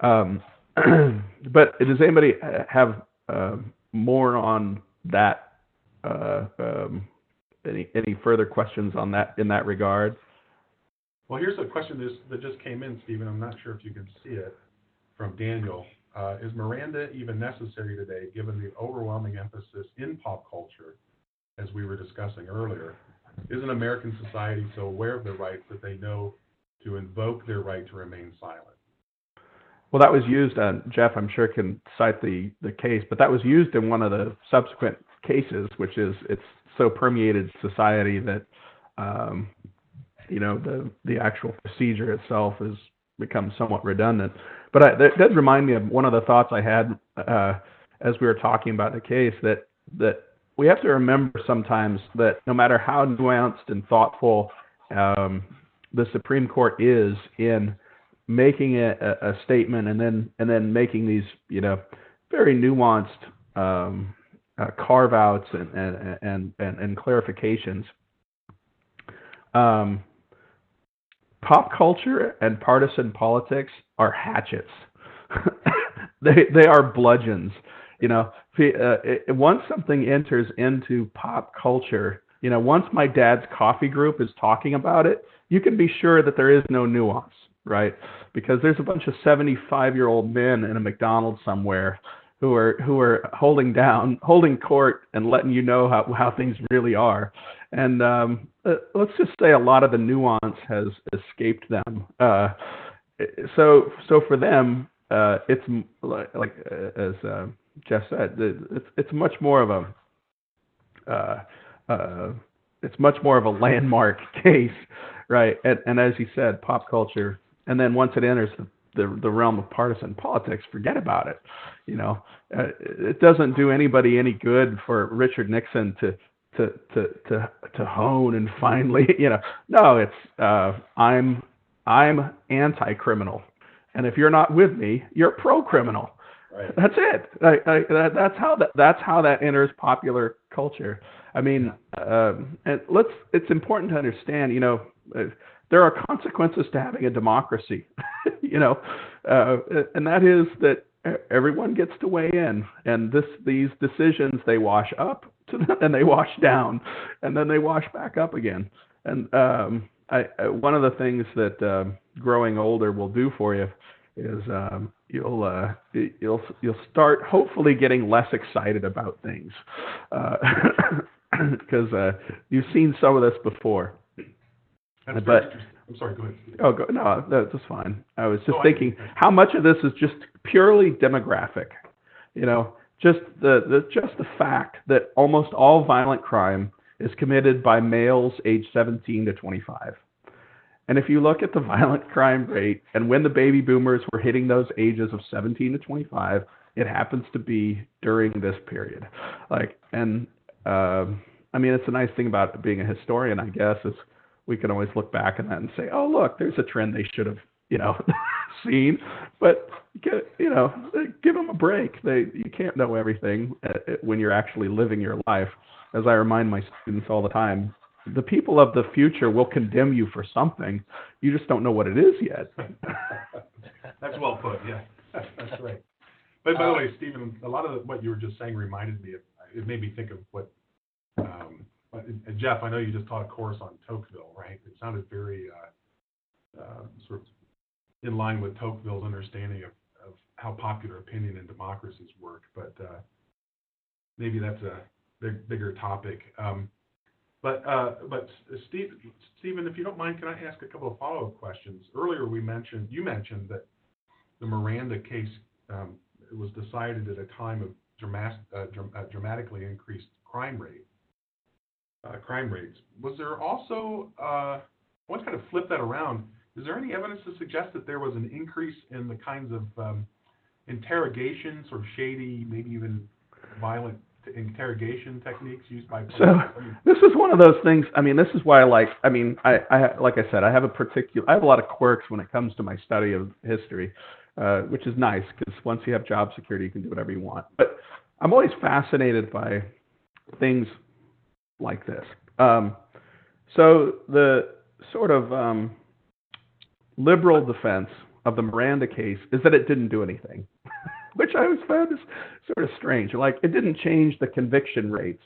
Um, but does anybody have uh, more on that? Uh, um, any any further questions on that in that regard? Well, here's a question that just came in, Stephen. I'm not sure if you can see it from Daniel. Uh, is Miranda even necessary today, given the overwhelming emphasis in pop culture as we were discussing earlier, isn't American society so aware of their rights that they know to invoke their right to remain silent? Well, that was used, uh, Jeff, I'm sure can cite the, the case, but that was used in one of the subsequent cases, which is it's so permeated society that, um, you know, the, the actual procedure itself has become somewhat redundant. But I, that does remind me of one of the thoughts I had uh, as we were talking about the case that, that we have to remember sometimes that no matter how nuanced and thoughtful um, the Supreme Court is in making a, a, statement and then and then making these you know very nuanced um, uh, carve outs and and, and and and clarifications. Um, pop culture and partisan politics are hatchets. they they are bludgeons. You know, uh, once something enters into pop culture, you know, once my dad's coffee group is talking about it, you can be sure that there is no nuance, right? Because there's a bunch of 75 year old men in a McDonald's somewhere who are who are holding down, holding court, and letting you know how how things really are. And um, uh, let's just say a lot of the nuance has escaped them. Uh, so so for them, uh, it's like, like uh, as uh, Jeff said, it's it's much more of a uh, uh, it's much more of a landmark case, right? And, and as he said, pop culture, and then once it enters the, the, the realm of partisan politics, forget about it. You know, uh, it doesn't do anybody any good for Richard Nixon to to to to to hone and finally, you know, no, it's uh, I'm I'm anti-criminal, and if you're not with me, you're pro-criminal. Right. That's it. I, I, that, that's how that that's how that enters popular culture. I mean, um, and let's. It's important to understand. You know, uh, there are consequences to having a democracy. you know, uh, and that is that everyone gets to weigh in, and this these decisions they wash up to them, and they wash down, and then they wash back up again. And um, I, I, one of the things that uh, growing older will do for you is um, you'll uh, you'll you'll start hopefully getting less excited about things because uh, uh, you've seen some of this before. That's but I'm sorry. Go ahead. Oh, go, no, that's fine. I was just thinking how much of this is just purely demographic. You know, just the, the just the fact that almost all violent crime is committed by males aged 17 to 25. And if you look at the violent crime rate and when the baby boomers were hitting those ages of 17 to 25, it happens to be during this period. Like, and uh, I mean, it's a nice thing about being a historian, I guess, is we can always look back at that and say, oh, look, there's a trend they should have, you know, seen. But get, you know, give them a break. They you can't know everything uh, when you're actually living your life. As I remind my students all the time, the people of the future will condemn you for something. You just don't know what it is yet. That's well put. Yeah, that's right. But by the way, Stephen, a lot of what you were just saying reminded me of. It made me think of what. Um, Jeff, I know you just taught a course on Tocqueville, right? It sounded very uh, uh, sort of in line with Tocqueville's understanding of, of how popular opinion and democracies work. But uh, maybe that's a big, bigger topic. Um, but uh, but Steve, Stephen, if you don't mind, can I ask a couple of follow-up questions? Earlier, we mentioned you mentioned that the Miranda case um, was decided at a time of uh, uh, dramatically increased crime rate, uh, crime rates. Was there also? Uh, I want to kind of flip that around. Is there any evidence to suggest that there was an increase in the kinds of um, interrogation, sort of shady, maybe even violent interrogation techniques used by police? So this is one of those things. I mean, this is why I like. I mean, I, I like I said, I have a particular. I have a lot of quirks when it comes to my study of history, uh, which is nice because once you have job security, you can do whatever you want. But I'm always fascinated by things like this. Um, so the sort of um, liberal defense of the Miranda case is that it didn't do anything. Which I always found is sort of strange. Like it didn't change the conviction rates,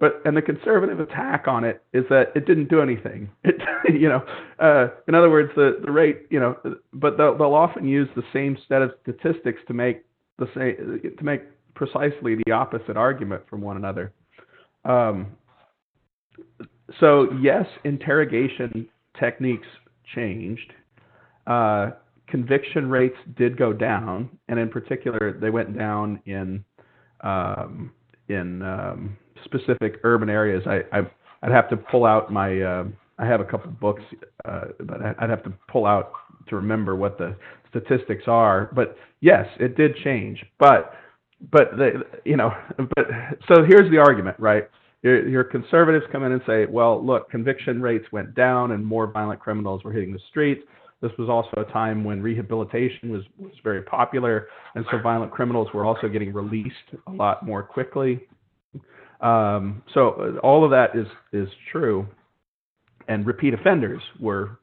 but and the conservative attack on it is that it didn't do anything. It, you know, uh, in other words, the the rate, you know, but they'll, they'll often use the same set of statistics to make the same to make precisely the opposite argument from one another. Um, so yes, interrogation techniques changed. Uh, conviction rates did go down, and in particular, they went down in um, in um, specific urban areas. I, I would have to pull out my uh, I have a couple books, uh, but I'd have to pull out to remember what the statistics are. But yes, it did change. But but they, you know, but so here's the argument, right? Your, your conservatives come in and say, well, look, conviction rates went down and more violent criminals were hitting the streets. This was also a time when rehabilitation was, was very popular, and so violent criminals were also getting released a lot more quickly. Um, so all of that is is true, and repeat offenders were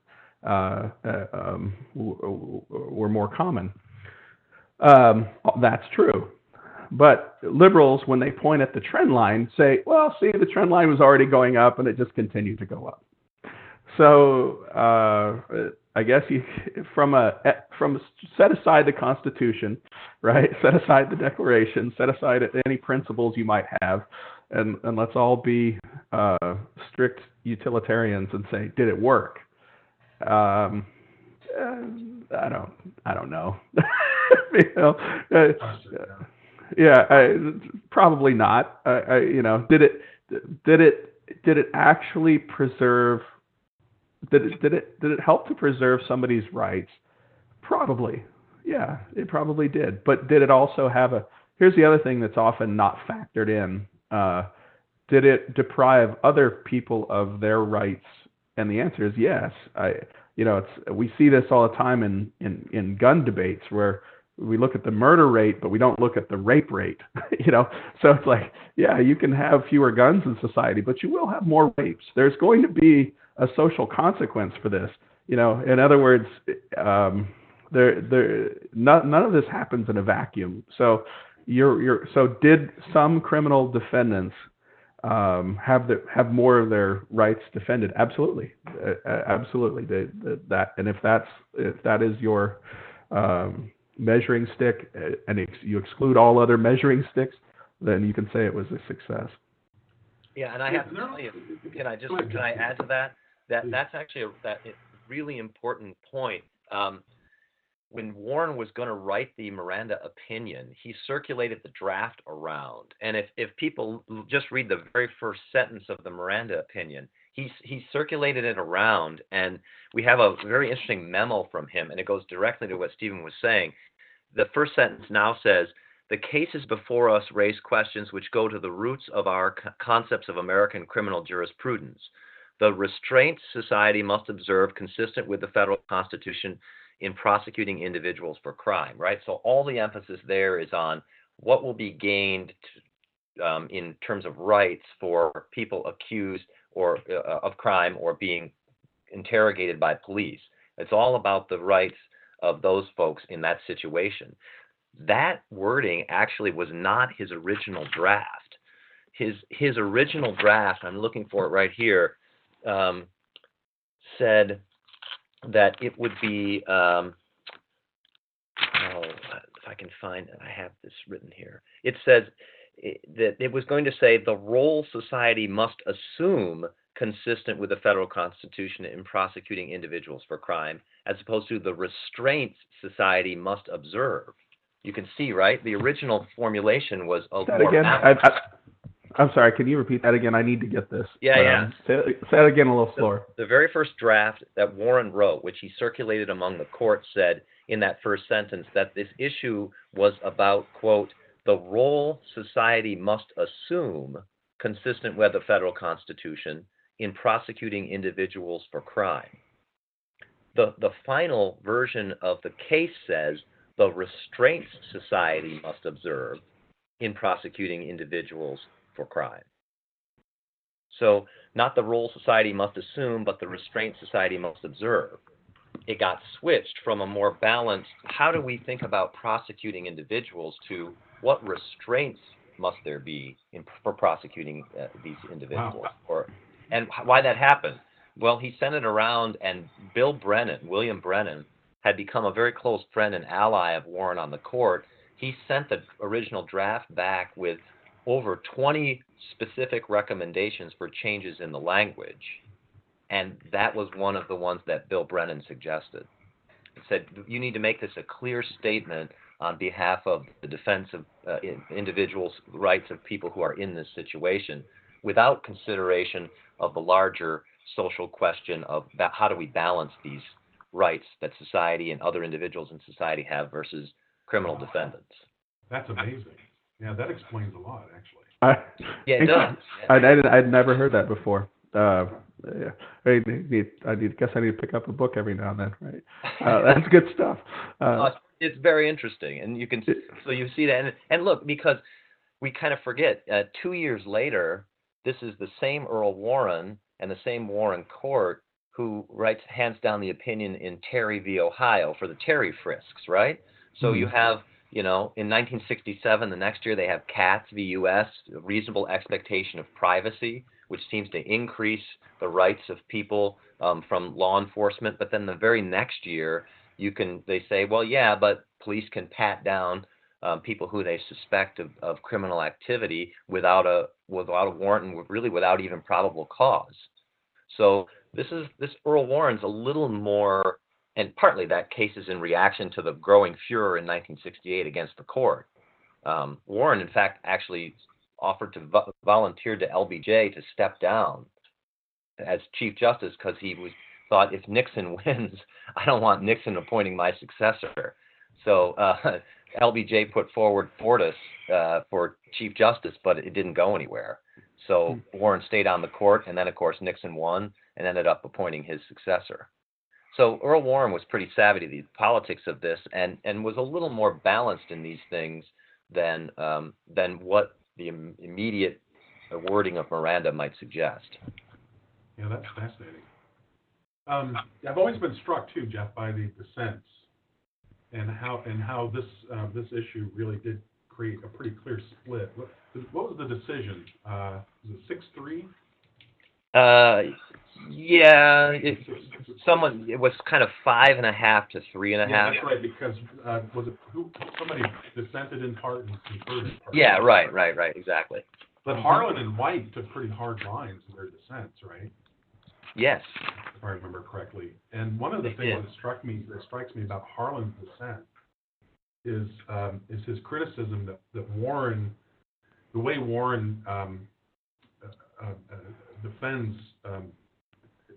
uh, uh, um, were more common. Um, that's true. But liberals, when they point at the trend line, say, well, see, the trend line was already going up and it just continued to go up. So uh, I guess you, from a from a, set aside the Constitution, right? Set aside the Declaration, set aside any principles you might have, and and let's all be uh, strict utilitarians and say, did it work? Um, uh, I don't I don't know. you know uh, yeah, I, probably not. I, I, you know, did it did it did it actually preserve? Did it did it did it help to preserve somebody's rights? Probably. Yeah, it probably did. But did it also have a? Here's the other thing that's often not factored in. Uh, did it deprive other people of their rights? And the answer is yes. I, you know, it's we see this all the time in in in gun debates where we look at the murder rate, but we don't look at the rape rate. you know, so it's like, yeah, you can have fewer guns in society, but you will have more rapes. There's going to be a social consequence for this. You know, in other words, um, there, there, none, none of this happens in a vacuum. So, you're, you're, so did some criminal defendants um, have the, have more of their rights defended? Absolutely, uh, absolutely. They, that, and if that's if that is your um, measuring stick uh, and ex- you exclude all other measuring sticks, then you can say it was a success. Yeah, and I have to tell you, can I just can I add to that? That that's actually a that really important point. Um, when Warren was going to write the Miranda opinion, he circulated the draft around. And if, if people just read the very first sentence of the Miranda opinion, he, he circulated it around. And we have a very interesting memo from him, and it goes directly to what Stephen was saying the first sentence now says, the cases before us raise questions which go to the roots of our concepts of American criminal jurisprudence. The restraints society must observe consistent with the federal constitution in prosecuting individuals for crime, right? So all the emphasis there is on what will be gained to, um, in terms of rights for people accused or uh, of crime or being interrogated by police. It's all about the rights of those folks in that situation. That wording actually was not his original draft. His his original draft, I'm looking for it right here, um, said that it would be. Um, oh, if I can find it, I have this written here. It says that it was going to say the role society must assume consistent with the federal constitution in prosecuting individuals for crime, as opposed to the restraints society must observe. You can see, right? The original formulation was a that again. I, am sorry. Can you repeat that again? I need to get this. Yeah, um, yeah. Say, say it again a little slower. The, the very first draft that Warren wrote, which he circulated among the court, said in that first sentence that this issue was about quote the role society must assume consistent with the federal constitution in prosecuting individuals for crime. The, the final version of the case says the restraints society must observe in prosecuting individuals for crime. So, not the role society must assume, but the restraint society must observe. It got switched from a more balanced, how do we think about prosecuting individuals, to what restraints must there be in, for prosecuting uh, these individuals? Wow. Or and why that happened? Well, he sent it around, and Bill Brennan, William Brennan, had become a very close friend and ally of Warren on the court. He sent the original draft back with over 20 specific recommendations for changes in the language. And that was one of the ones that Bill Brennan suggested. He said, You need to make this a clear statement on behalf of the defense of uh, individuals' rights of people who are in this situation without consideration of the larger social question of how do we balance these rights that society and other individuals in society have versus criminal defendants. That's amazing. Yeah, that explains a lot, actually. I, Yeah, it does. I, I I'd never heard that before. Uh, yeah, I need, I need, guess I need to pick up a book every now and then, right? Uh, that's good stuff. No, Uh, it's, it's very interesting, and you can so you see that, and, and look because we kind of forget. Uh, two years later, this is the same Earl Warren and the same Warren Court who writes hands down the opinion in Terry v. Ohio for the Terry frisks, right? So you Mhm. have you know in 1967, the next year they have Katz v. U.S. reasonable expectation of privacy, which seems to increase the rights of people um, from law enforcement. But then the very next year you can they say well yeah but police can pat down um, people who they suspect of, of criminal activity without a without a warrant and really without even probable cause so this is this earl warren's a little more and partly that case is in reaction to the growing furor in 1968 against the court um, warren in fact actually offered to vo- volunteered to lbj to step down as chief justice because he was thought if Nixon wins, I don't want Nixon appointing my successor. So uh, LBJ put forward Fortas uh, for chief justice, but it didn't go anywhere. So Warren stayed on the court, and then of course Nixon won and ended up appointing his successor. So Earl Warren was pretty savvy to the politics of this, and and was a little more balanced in these things than um, than what the im- immediate wording of Miranda might suggest. Yeah, that's fascinating. Um, I've always been struck too, Jeff, by the dissents and how and how this uh, this issue really did create a pretty clear split. What, what was the decision? Uh, was it six three? Uh, yeah, it, someone it was kind of five and a half to three and a Yeah, half. that's right. Because uh, was it who somebody dissented in part and concurred in part? Yeah, right, right, right, exactly. But Harlan and White took pretty hard lines in their dissents, right? Yes. if I remember correctly. And one of the They things did. that struck me, that strikes me about Harlan's dissent is, um, is his criticism that, that Warren, the way Warren, um, uh, uh, uh, defends, um,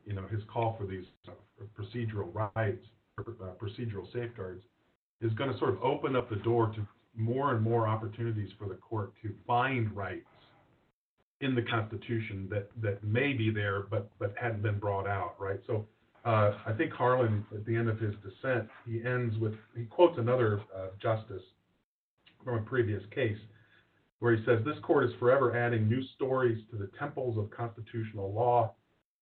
you know, his call for these uh, procedural rights, uh, procedural safeguards, is going to sort of open up the door to more and more opportunities for the court to find rights in the Constitution that, that may be there, but, but hadn't been brought out, right? So uh, I think Harlan, at the end of his dissent, he ends with, he quotes another uh, justice from a previous case, where he says, This court is forever adding new stories to the temples of constitutional law,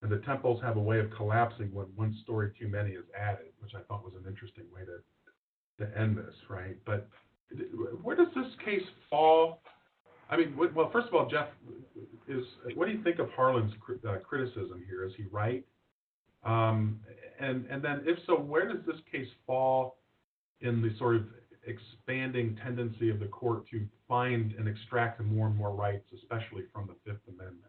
and the temples have a way of collapsing when one story too many is added, which I thought was an interesting way to, to end this, right? But where does this case fall? I mean, well, first of all, Jeff, is what do you think of Harlan's uh, criticism here? Is he right? Um, and and then if so, where does this case fall in the sort of expanding tendency of the court to find and extract more and more rights, especially from the Fifth Amendment?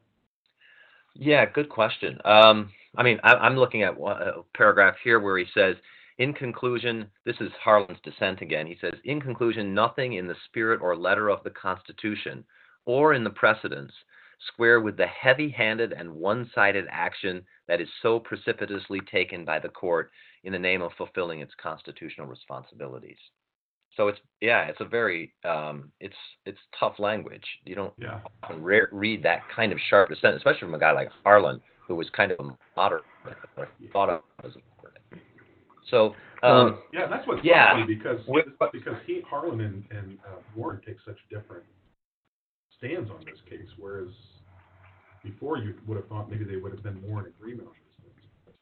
Yeah, good question. Um, I mean, I, I'm looking at one, a paragraph here where he says, in conclusion, this is Harlan's dissent again. He says, in conclusion, nothing in the spirit or letter of the Constitution or in the precedents square with the heavy handed and one sided action that is so precipitously taken by the court in the name of fulfilling its constitutional responsibilities. So it's yeah, it's a very um, it's it's tough language. You don't Yeah. often re- read that kind of sharp dissent, especially from a guy like Harlan, who was kind of a moderate, thought of as a. So, um, Yeah, that's what's Yeah. funny because With- because he Harlan and, and uh, Warren take such different stands on this case, whereas before you would have thought maybe they would have been more in agreement on these things.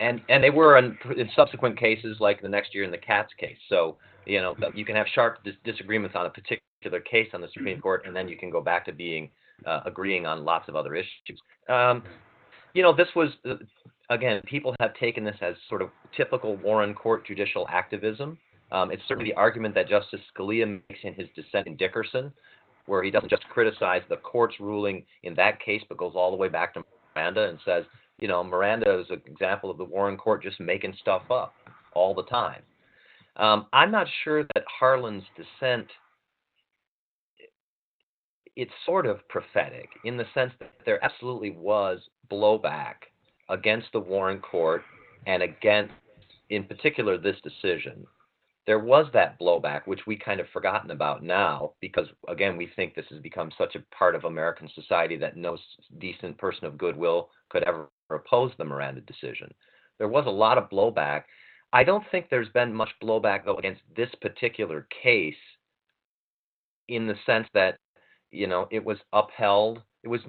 and and they were in, in subsequent cases, like the next year in the Katz case. So, you know, you can have sharp dis- disagreements on a particular case on the Supreme Court, and then you can go back to being uh, agreeing on lots of other issues. Um, you know, this was uh, again, people have taken this as sort of typical Warren Court judicial activism. Um, it's certainly the argument that Justice Scalia makes in his dissent in Dickerson, where he doesn't just criticize the court's ruling in that case, but goes all the way back to Miranda and says, you know, Miranda is an example of the Warren Court just making stuff up all the time. Um, I'm not sure that Harlan's dissent it's sort of prophetic in the sense that there absolutely was blowback against the Warren Court and against, in particular, this decision. there was that blowback, which we kind of forgotten about now, because again, we think this has become such a part of American society that no decent person of goodwill could ever oppose the Miranda decision. There was a lot of blowback. I don't think there's been much blowback though against this particular case, in the sense that you know it was upheld. It was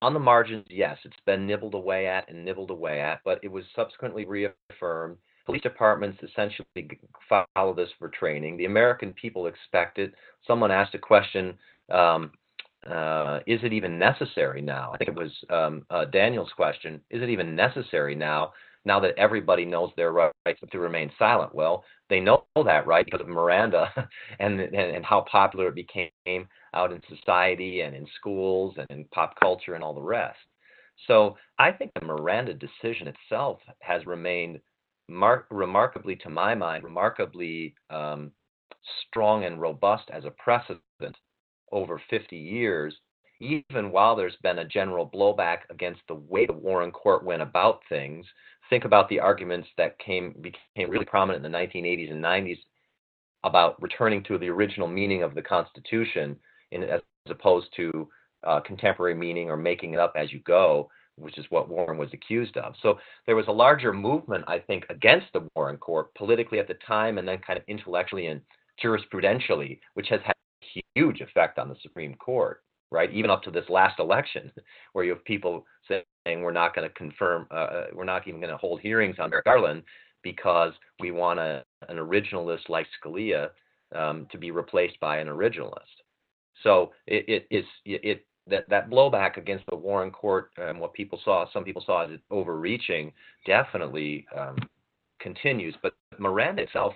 on the margins. Yes, it's been nibbled away at and nibbled away at, but it was subsequently reaffirmed police departments essentially follow this for training. The American people expect it. Someone asked a question, um, uh, is it even necessary now? I think it was um, uh, Daniel's question. Is it even necessary now, now that everybody knows their rights to remain silent? Well, they know that, right, because of Miranda and, and, and how popular it became out in society and in schools and in pop culture and all the rest. So I think the Miranda decision itself has remained mar- remarkably, to my mind, remarkably um, strong and robust as a precedent over 50 years, even while there's been a general blowback against the way the Warren Court went about things. Think about the arguments that came became really prominent in the 1980s and 90s about returning to the original meaning of the Constitution, in, as opposed to uh, contemporary meaning or making it up as you go which is what Warren was accused of. So there was a larger movement, I think, against the Warren Court politically at the time and then kind of intellectually and jurisprudentially, which has had a huge effect on the Supreme Court, right? Even up to this last election, where you have people saying we're not going to confirm, uh, uh we're not even going to hold hearings on Garland because we want a, an originalist like Scalia um, to be replaced by an originalist. So it, it, it's, it, that that blowback against the Warren Court and what people saw, some people saw as overreaching, definitely um, continues. But Miranda itself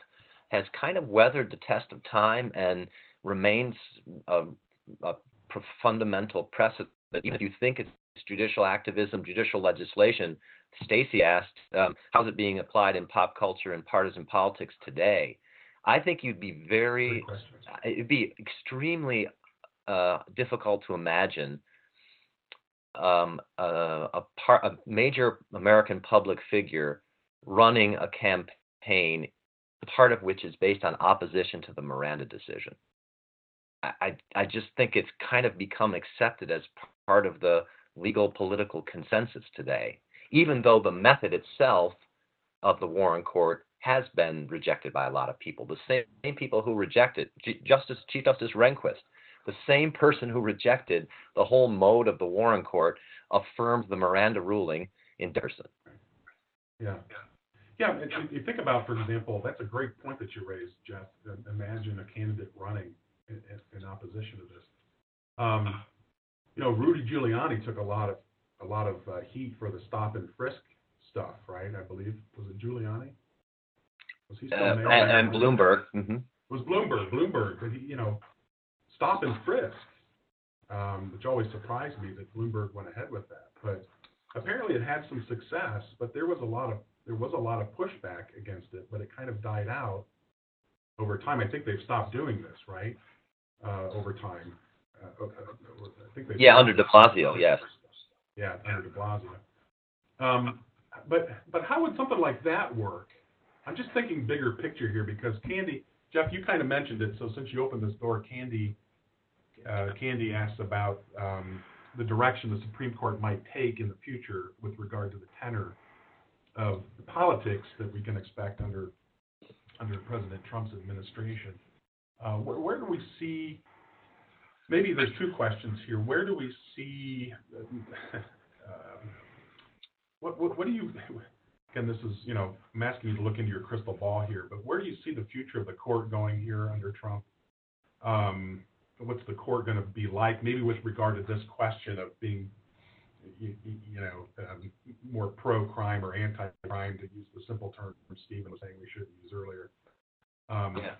has kind of weathered the test of time and remains a, a fundamental precedent. Even if you think it's judicial activism, judicial legislation, Stacy asked, um, how's it being applied in pop culture and partisan politics today? I think you'd be very, it'd be extremely uh, difficult to imagine um, a, a, part, a major American public figure running a campaign, part of which is based on opposition to the Miranda decision. I, I just think it's kind of become accepted as part of the legal political consensus today, even though the method itself of the Warren Court has been rejected by a lot of people. The same people who rejected Justice Chief Justice Rehnquist the same person who rejected the whole mode of the Warren Court affirmed the Miranda ruling in Dickerson. Yeah. Yeah, if you think about, for example, that's a great point that you raised, Jeff. Imagine a candidate running in, in opposition to this. Um, you know, Rudy Giuliani took a lot of a lot of uh, heat for the stop and frisk stuff, right? I believe was it Giuliani? Was he still uh, and, and Bloomberg? Mm-hmm. Was Bloomberg? Bloomberg, but he, you know, stop and frisk, um, which always surprised me that Bloomberg went ahead with that. But apparently it had some success, but there was a lot of there was a lot of pushback against it, but it kind of died out over time. I think they've stopped doing this, right? Uh, over time. Uh, I think they yeah, under De Blasio, yes. Yeah, under De Blasio. Um, but but how would something like that work? I'm just thinking bigger picture here because Candy, Jeff, you kind of mentioned it. So since you opened this door, Candy uh, Candy asks about um, the direction the Supreme Court might take in the future with regard to the tenor of the politics that we can expect under under President Trump's administration. Uh, where, where, do we see? Maybe there's two questions here. Where do we see? Uh, what, what, what do you? Again, this is you know I'm asking you to look into your crystal ball here, but where do you see the future of the court going here under Trump? Um, what's the court going to be like? Maybe with regard to this question of being, you, you know, um, more pro-crime or anti-crime, to use the simple term Stephen was saying we should use earlier. Um, yeah.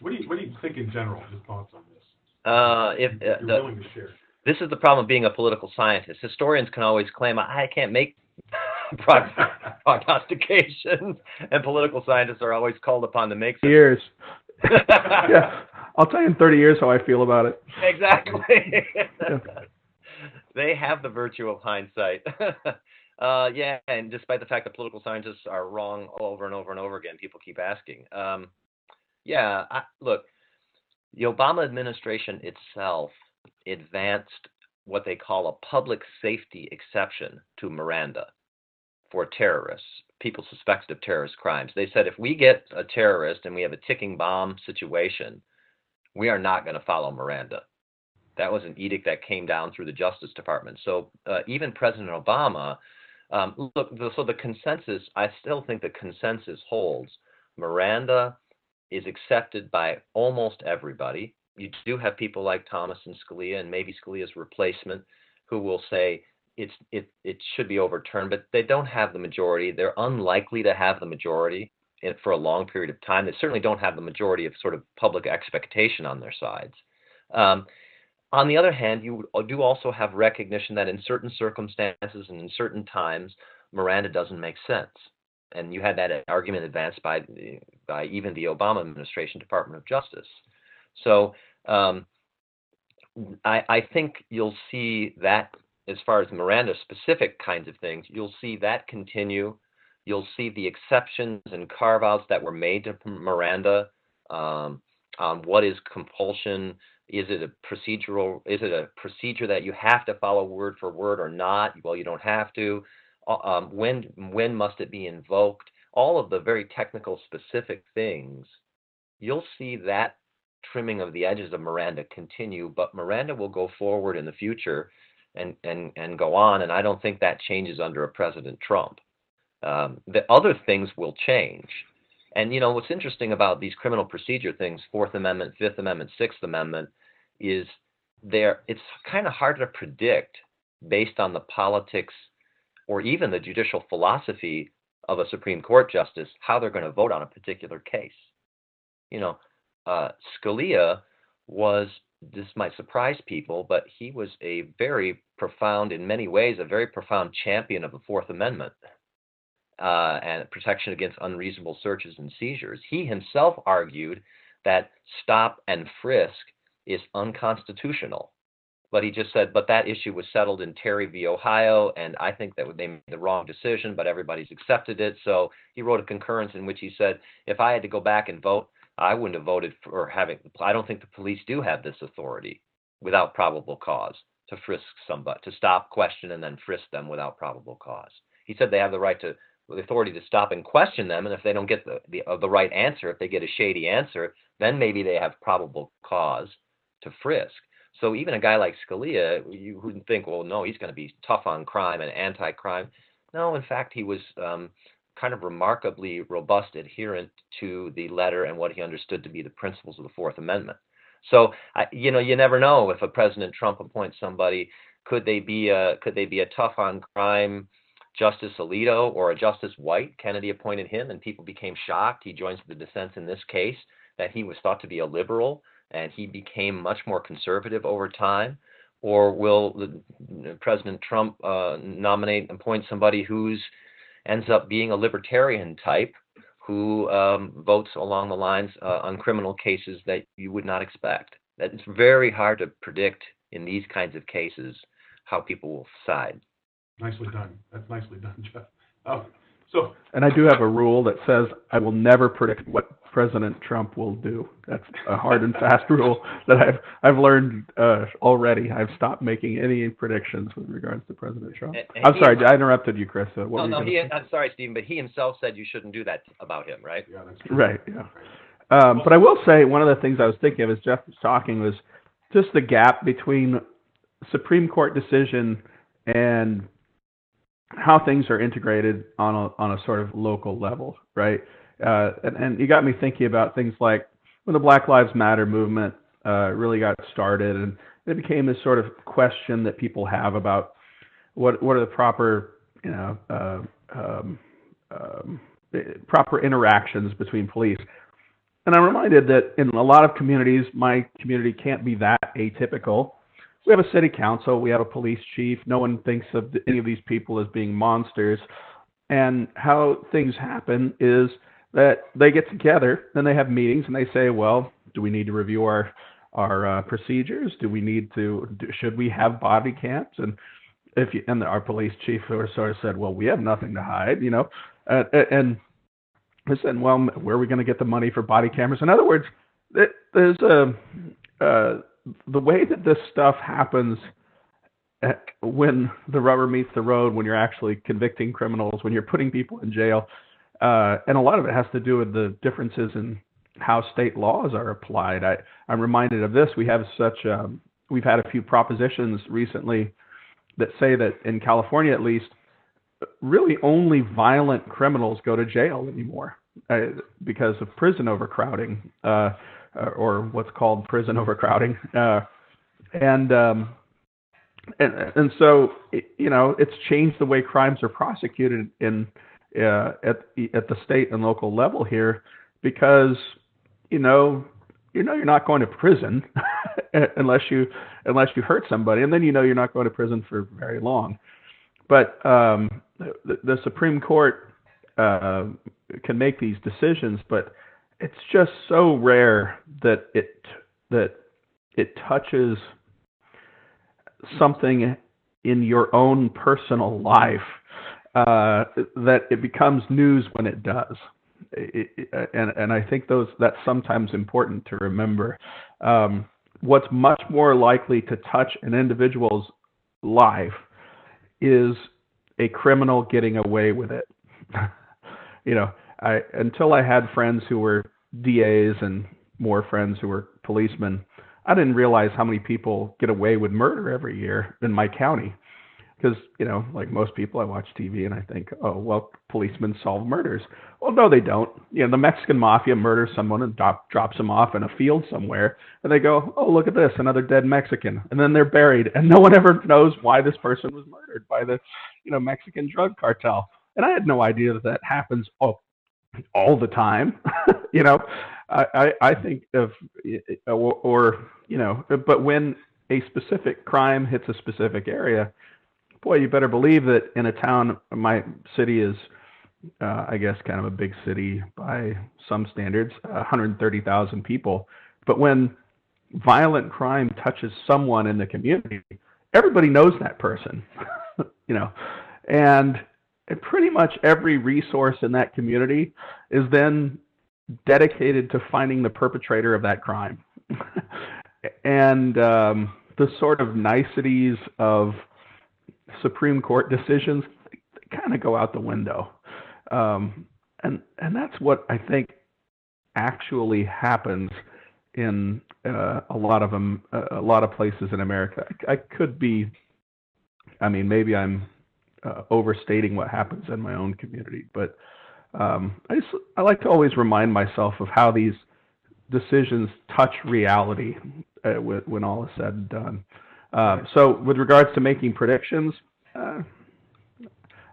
What do you What do you think in general? Your thoughts on this? Uh, if uh, you're the, to share. This is the problem of being a political scientist. Historians can always claim I can't make prognostications, and political scientists are always called upon to make. Years. yeah. I'll tell you in 30 years how I feel about it. Exactly. they have the virtue of hindsight. uh, yeah, and despite the fact that political scientists are wrong over and over and over again, people keep asking. Um, Yeah, I, look, the Obama administration itself advanced what they call a public safety exception to Miranda for terrorists, people suspected of terrorist crimes. They said if we get a terrorist and we have a ticking bomb situation, we are not going to follow Miranda. That was an edict that came down through the Justice Department. So uh, even President Obama, um, look, the, so the consensus, I still think the consensus holds. Miranda is accepted by almost everybody. You do have people like Thomas and Scalia, and maybe Scalia's replacement, who will say it's it it should be overturned, but they don't have the majority. They're unlikely to have the majority for a long period of time. They certainly don't have the majority of sort of public expectation on their sides. Um, on the other hand, you do also have recognition that in certain circumstances and in certain times, Miranda doesn't make sense. And you had that argument advanced by by even the Obama administration Department of Justice. So um, I, I think you'll see that as far as Miranda specific kinds of things, you'll see that continue. You'll see the exceptions and carve outs that were made to Miranda um, on what is compulsion. Is it a procedural? Is it a procedure that you have to follow word for word or not? Well, you don't have to. Uh, um, when when must it be invoked? All of the very technical, specific things. You'll see that trimming of the edges of Miranda continue, but Miranda will go forward in the future and and and go on. And I don't think that changes under a President Trump. Um, the other things will change. And you know what's interesting about these criminal procedure things, Fourth Amendment, Fifth Amendment, Sixth Amendment, is there. It's kind of hard to predict based on the politics or even the judicial philosophy of a Supreme Court justice how they're going to vote on a particular case. You know, uh, Scalia was this might surprise people, but he was a very profound, in many ways, a very profound champion of the Fourth Amendment uh, and protection against unreasonable searches and seizures. He himself argued that stop and frisk is unconstitutional. But he just said, but that issue was settled in Terry v. Ohio, and I think that they made the wrong decision, but everybody's accepted it. So he wrote a concurrence in which he said, if I had to go back and vote, I wouldn't have voted for having. I don't think the police do have this authority without probable cause to frisk somebody, to stop, question, and then frisk them without probable cause. He said they have the right to the authority to stop and question them, and if they don't get the the, uh, the right answer, if they get a shady answer, then maybe they have probable cause to frisk. So even a guy like Scalia, you wouldn't think, well, no, he's going to be tough on crime and anti-crime. No, in fact, he was um, kind of remarkably robust adherent to the letter and what he understood to be the principles of the Fourth Amendment. So, I, you know, you never know if a President Trump appoints somebody, could they be a could they be a tough on crime Justice Alito or a Justice White? Kennedy appointed him, and people became shocked. He joins the dissent in this case that he was thought to be a liberal, and he became much more conservative over time. Or will President Trump uh, nominate and appoint somebody who's ends up being a libertarian type who um, votes along the lines uh, on criminal cases that you would not expect. That it's very hard to predict in these kinds of cases how people will side. Nicely done. That's nicely done, Jeff. Um, so, and I do have a rule that says I will never predict what President Trump will do. That's a hard and fast rule that I've I've learned uh, already. I've stopped making any predictions with regards to President Trump. And, and I'm sorry, I interrupted you, Chris. Uh, no, no, he, I'm sorry, Stephen, but he himself said you shouldn't do that about him, right? Yeah, that's true. Right. Yeah. Um, but I will say one of the things I was thinking of as Jeff was talking was just the gap between Supreme Court decision and how things are integrated on a on a sort of local level, right? Uh, and, and you got me thinking about things like when the Black Lives Matter movement uh, really got started, and it became this sort of question that people have about what what are the proper you know uh, um, um, proper interactions between police. And I'm reminded that in a lot of communities, my community can't be that atypical we have a city council, we have a police chief. No one thinks of any of these people as being monsters. And how things happen is that they get together, then they have meetings, and they say, well, do we need to review our our uh, procedures? Do we need to? Do, should we have body cams? And if you, and our police chief sort of said, well, we have nothing to hide, you know, uh, and said, well, where are we going to get the money for body cameras? In other words, there's a uh, the way that this stuff happens uh, when the rubber meets the road, when you're actually convicting criminals, when you're putting people in jail, uh, and a lot of it has to do with the differences in how state laws are applied. I, I'm reminded of this. We have such um, we've had a few propositions recently that say that in California, at least, really only violent criminals go to jail anymore uh, because of prison overcrowding uh, or what's called prison overcrowding. Uh, and, um, and and so you know it's changed the way crimes are prosecuted in uh, at at the state and local level here because you know you know you're not going to prison unless you unless you hurt somebody, and then you know you're not going to prison for very long. But um, the, the Supreme Court uh, can make these decisions, but it's just so rare that it that it touches something in your own personal life uh, that it becomes news when it does. It, it, and and I think those that's sometimes important to remember. Um, what's much more likely to touch an individual's life is a criminal getting away with it. you know, I until I had friends who were DAs and more friends who were policemen, I didn't realize how many people get away with murder every year in my county. Because you know like most people i watch tv and i think oh well policemen solve murders. Well no they don't. You know the mexican mafia murders someone and drop, drops them off in a field somewhere and they go oh look at this another dead mexican. And then they're buried and no one ever knows why this person was murdered by the you know mexican drug cartel. And i had no idea that that happens all the time you know I, I i think of or, or you know but when a specific crime hits a specific area boy, you better believe that in a town, my city is, uh, I guess, kind of a big city by some standards, 130,000 people. But when violent crime touches someone in the community, everybody knows that person, you know, and pretty much every resource in that community is then dedicated to finding the perpetrator of that crime. and um, the sort of niceties of Supreme Court decisions kind of go out the window. Um, and and that's what I think actually happens in uh, a lot of them, a lot of places in America. I, I could be, I mean, maybe I'm uh, overstating what happens in my own community, but um, I just I like to always remind myself of how these decisions touch reality uh, when all is said and done. Uh, so, with regards to making predictions, uh,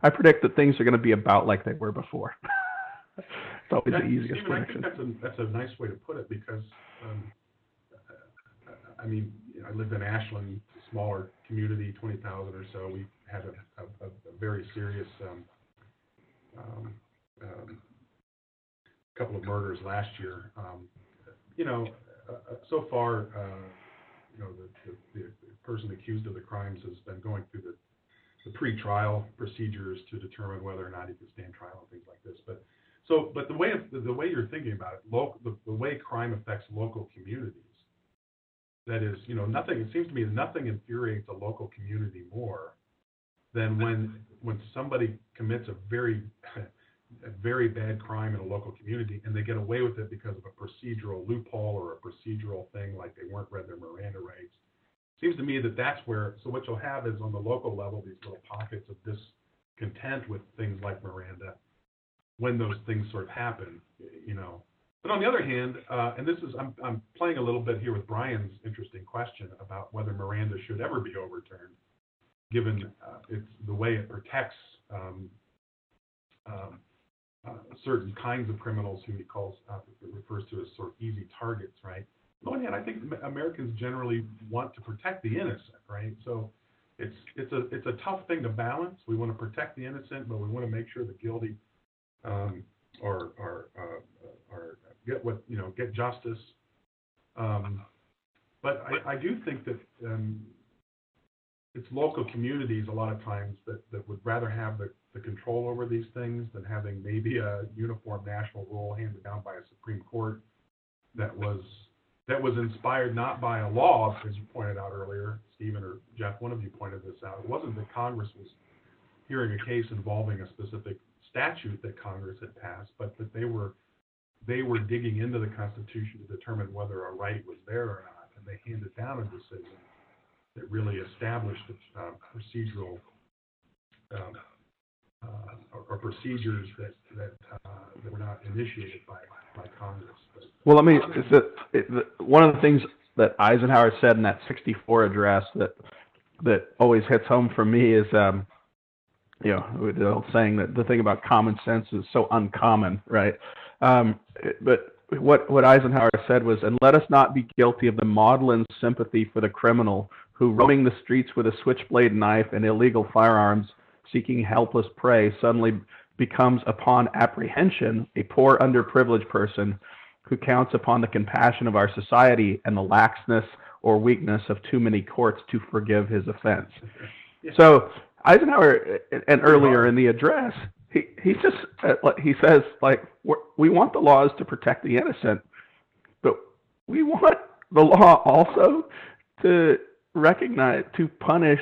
I predict that things are going to be about like they were before. it's always that, the easiest Stephen, prediction. I think that's a, that's a nice way to put it because, um, I mean, I lived in Ashland, smaller community, 20,000 or so. We had a, a, a very serious um, um, um, couple of murders last year. You know, uh, uh so far, uh, you know, the, the, the, person accused of the crimes has been going through the the pre-trial procedures to determine whether or not he could stand trial and things like this. But so, but the way the way you're thinking about it, local, the, the way crime affects local communities, that is, you know, nothing. It seems to me nothing infuriates a local community more than when when somebody commits a very a very bad crime in a local community and they get away with it because of a procedural loophole or a procedural thing like they weren't read their Miranda rights seems to me that that's where, so what you'll have is on the local level, these little pockets of discontent with things like Miranda when those things sort of happen, you know. But on the other hand, uh, and this is, I'm, I'm playing a little bit here with Brian's interesting question about whether Miranda should ever be overturned, given uh, it's the way it protects um, um, uh, certain kinds of criminals who he calls, uh, refers to as sort of easy targets, right? on one hand, I think Americans generally want to protect the innocent, right? So it's it's a it's a tough thing to balance. We want to protect the innocent, but we want to make sure the guilty um, are are uh, are get what you know get justice. Um, but I, I do think that um, it's local communities a lot of times that, that would rather have the, the control over these things than having maybe a uniform national rule handed down by a Supreme Court that was that was inspired not by a law, as you pointed out earlier, Stephen or Jeff, one of you pointed this out. It wasn't that Congress was hearing a case involving a specific statute that Congress had passed, but that they were they were digging into the Constitution to determine whether a right was there or not, and they handed down a decision that really established uh, procedural um, uh, or, procedures that that, uh, that were not initiated by by Congress. Well, let me. It, one of the things that Eisenhower said in that '64 address that that always hits home for me is, um, you know, the old saying that the thing about common sense is so uncommon, right? Um, but what what Eisenhower said was, and let us not be guilty of the maudlin sympathy for the criminal who, roaming the streets with a switchblade knife and illegal firearms, seeking helpless prey, suddenly becomes, upon apprehension, a poor underprivileged person who counts upon the compassion of our society and the laxness or weakness of too many courts to forgive his offense. So Eisenhower, and earlier in the address, he he just uh, he says like we want the laws to protect the innocent, but we want the law also to recognize to punish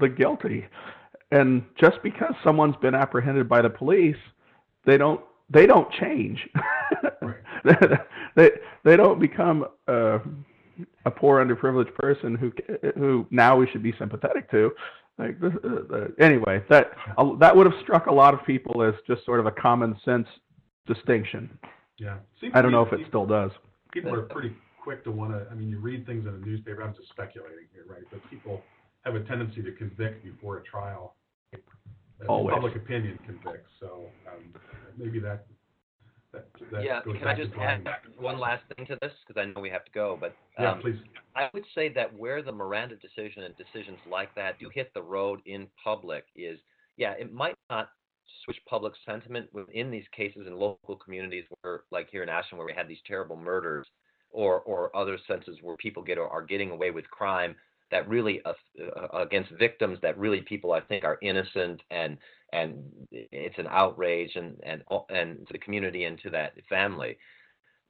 the guilty. And just because someone's been apprehended by the police, they don't they don't change. they they don't become uh, a poor underprivileged person who who now we should be sympathetic to. Like uh, uh, anyway, that uh, that would have struck a lot of people as just sort of a common sense distinction. Yeah, Seems I don't know if it still does. People are pretty quick to want to. I mean, you read things in a newspaper. I'm just speculating here, right? But people have a tendency to convict before a trial. Always. Public opinion convicts. So um, maybe that yeah, can I just add one last thing to this because I know we have to go, but um, yeah, please. I would say that where the Miranda decision and decisions like that do hit the road in public is, yeah, it might not switch public sentiment within these cases in local communities where, like here in Ashland, where we had these terrible murders, or or other senses where people get are getting away with crime that really uh, uh, against victims that really people I think are innocent and and it's an outrage and and and to the community and to that family.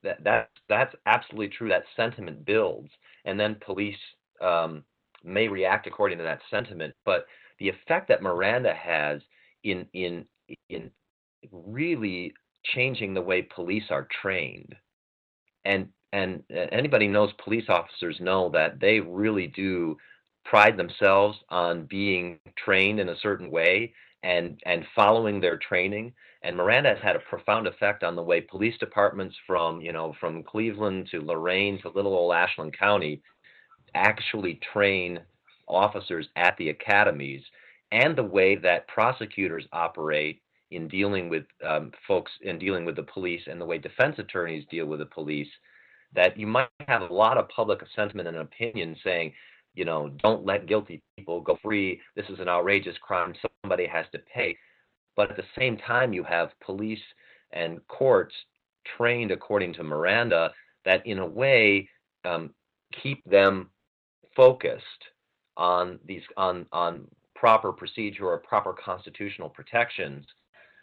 That that that's absolutely true. That sentiment builds, and then police um, may react according to that sentiment. But the effect that Miranda has in in in really changing the way police are trained, and and anybody knows police officers know that they really do pride themselves on being trained in a certain way and and following their training. And Miranda has had a profound effect on the way police departments from you know from Cleveland to Lorain to little old Ashland County actually train officers at the academies, and the way that prosecutors operate in dealing with um, folks in dealing with the police, and the way defense attorneys deal with the police. That you might have a lot of public sentiment and opinion saying, you know, don't let guilty people go free. This is an outrageous crime. Somebody has to pay. But at the same time, you have police and courts trained according to Miranda that, in a way, um, keep them focused on these on on proper procedure or proper constitutional protections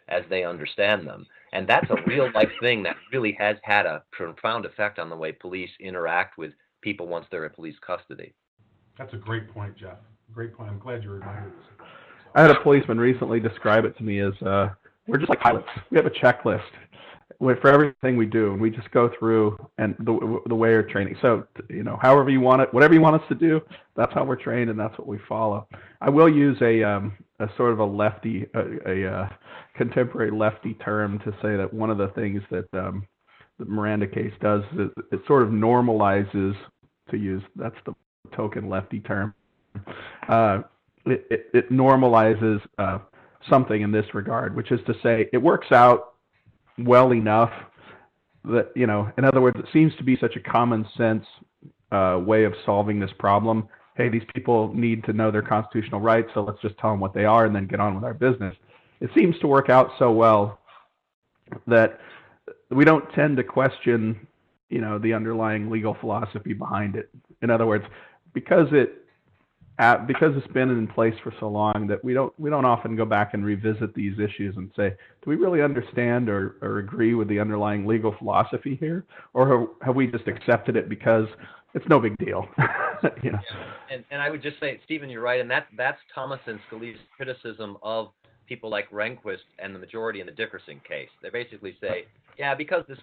as they understand them. And that's a real life thing that really has had a profound effect on the way police interact with people once they're in police custody. That's a great point, Jeff. Great point. I'm glad you reminded us. I had a policeman recently describe it to me as uh, we're just like pilots. We have a checklist for everything we do, and we just go through and the the way we're training. So you know, however you want it, whatever you want us to do, that's how we're trained, and that's what we follow. I will use a um, a sort of a lefty, a, a uh, contemporary lefty term to say that one of the things that um, the Miranda case does is it sort of normalizes to use that's the token lefty term. Uh, it, it, it, normalizes uh, something in this regard, which is to say, it works out well enough that you know. In other words, it seems to be such a common sense uh, way of solving this problem. Hey, these people need to know their constitutional rights, so let's just tell them what they are and then get on with our business. It seems to work out so well that we don't tend to question, you know, the underlying legal philosophy behind it. In other words, because it at, because it's been in place for so long that we don't we don't often go back and revisit these issues and say, do we really understand or, or agree with the underlying legal philosophy here, or have, have we just accepted it because it's no big deal? you know? yeah. And and I would just say, Stephen, you're right, and that that's Thomas and Scalia's criticism of people like Rehnquist and the majority in the Dickerson case. They basically say, yeah, because this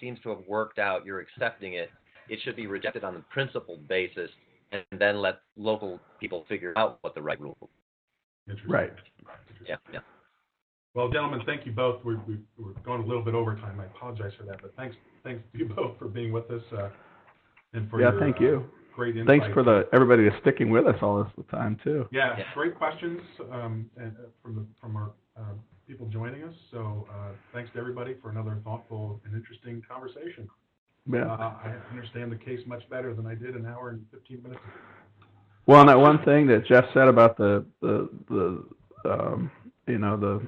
seems to have worked out, you're accepting it. It should be rejected on the principled basis and then let local people figure out what the right rule is. Right. Yeah, yeah. Well, gentlemen, thank you both. We're, we, are going a little bit over time. I apologize for that, but thanks, thanks to you both for being with us uh, and for yeah, your, thank you. Uh, great insight. Thanks for the everybody that's sticking with us all this time too. Yeah, Yeah. great questions um, and, uh, from the, from our uh, people joining us. So uh, thanks to everybody for another thoughtful and interesting conversation. Yeah. Uh, I understand the case much better than I did an hour and 15 minutes ago. Well, and that one thing that Jeff said about the the the um, you know the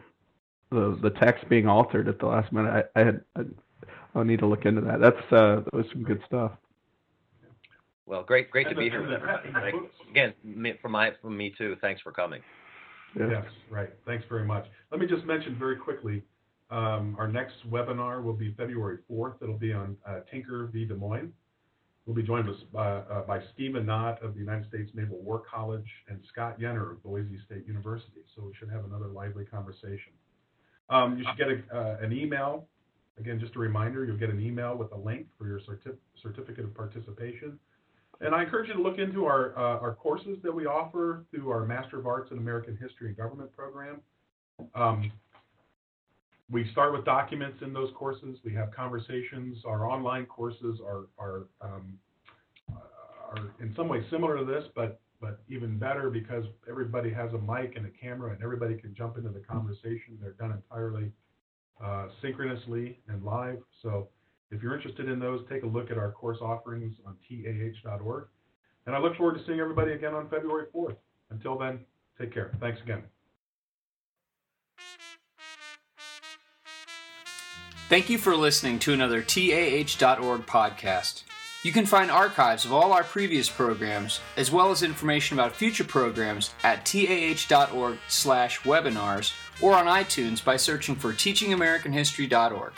the the text being altered at the last minute, I, I had I, I'll need to look into that. That's uh, that was some good stuff. Well, great, great to be here. and the- and the Thank- books. Again, me, from my from me too. Thanks for coming. Yeah. Yes, right. Thanks very much. Let me just mention very quickly, um, our next webinar will be February 4th. It'll be on uh, Tinker v. Des Moines. We'll be joined with, uh, by Stephen Knott of the United States Naval War College and Scott Yenor of Boise State University. So we should have another lively conversation. Um, you should get a, uh, an email. Again, just a reminder, you'll get an email with a link for your certif- certificate of participation. And I encourage you to look into our, uh, our courses that we offer through our Master of Arts in American History and Government program. Um, we start with documents in those courses. We have conversations. Our online courses are, are, um, are in some ways similar to this, but, but even better because everybody has a mic and a camera and everybody can jump into the conversation. They're done entirely uh, synchronously and live. So if you're interested in those, take a look at our course offerings on tah.org. And I look forward to seeing everybody again on February 4th. Until then, take care. Thanks again. Thank you for listening to another TAH.org podcast. You can find archives of all our previous programs, as well as information about future programs at tah.org slash webinars or on iTunes by searching for teachingamericanhistory.org.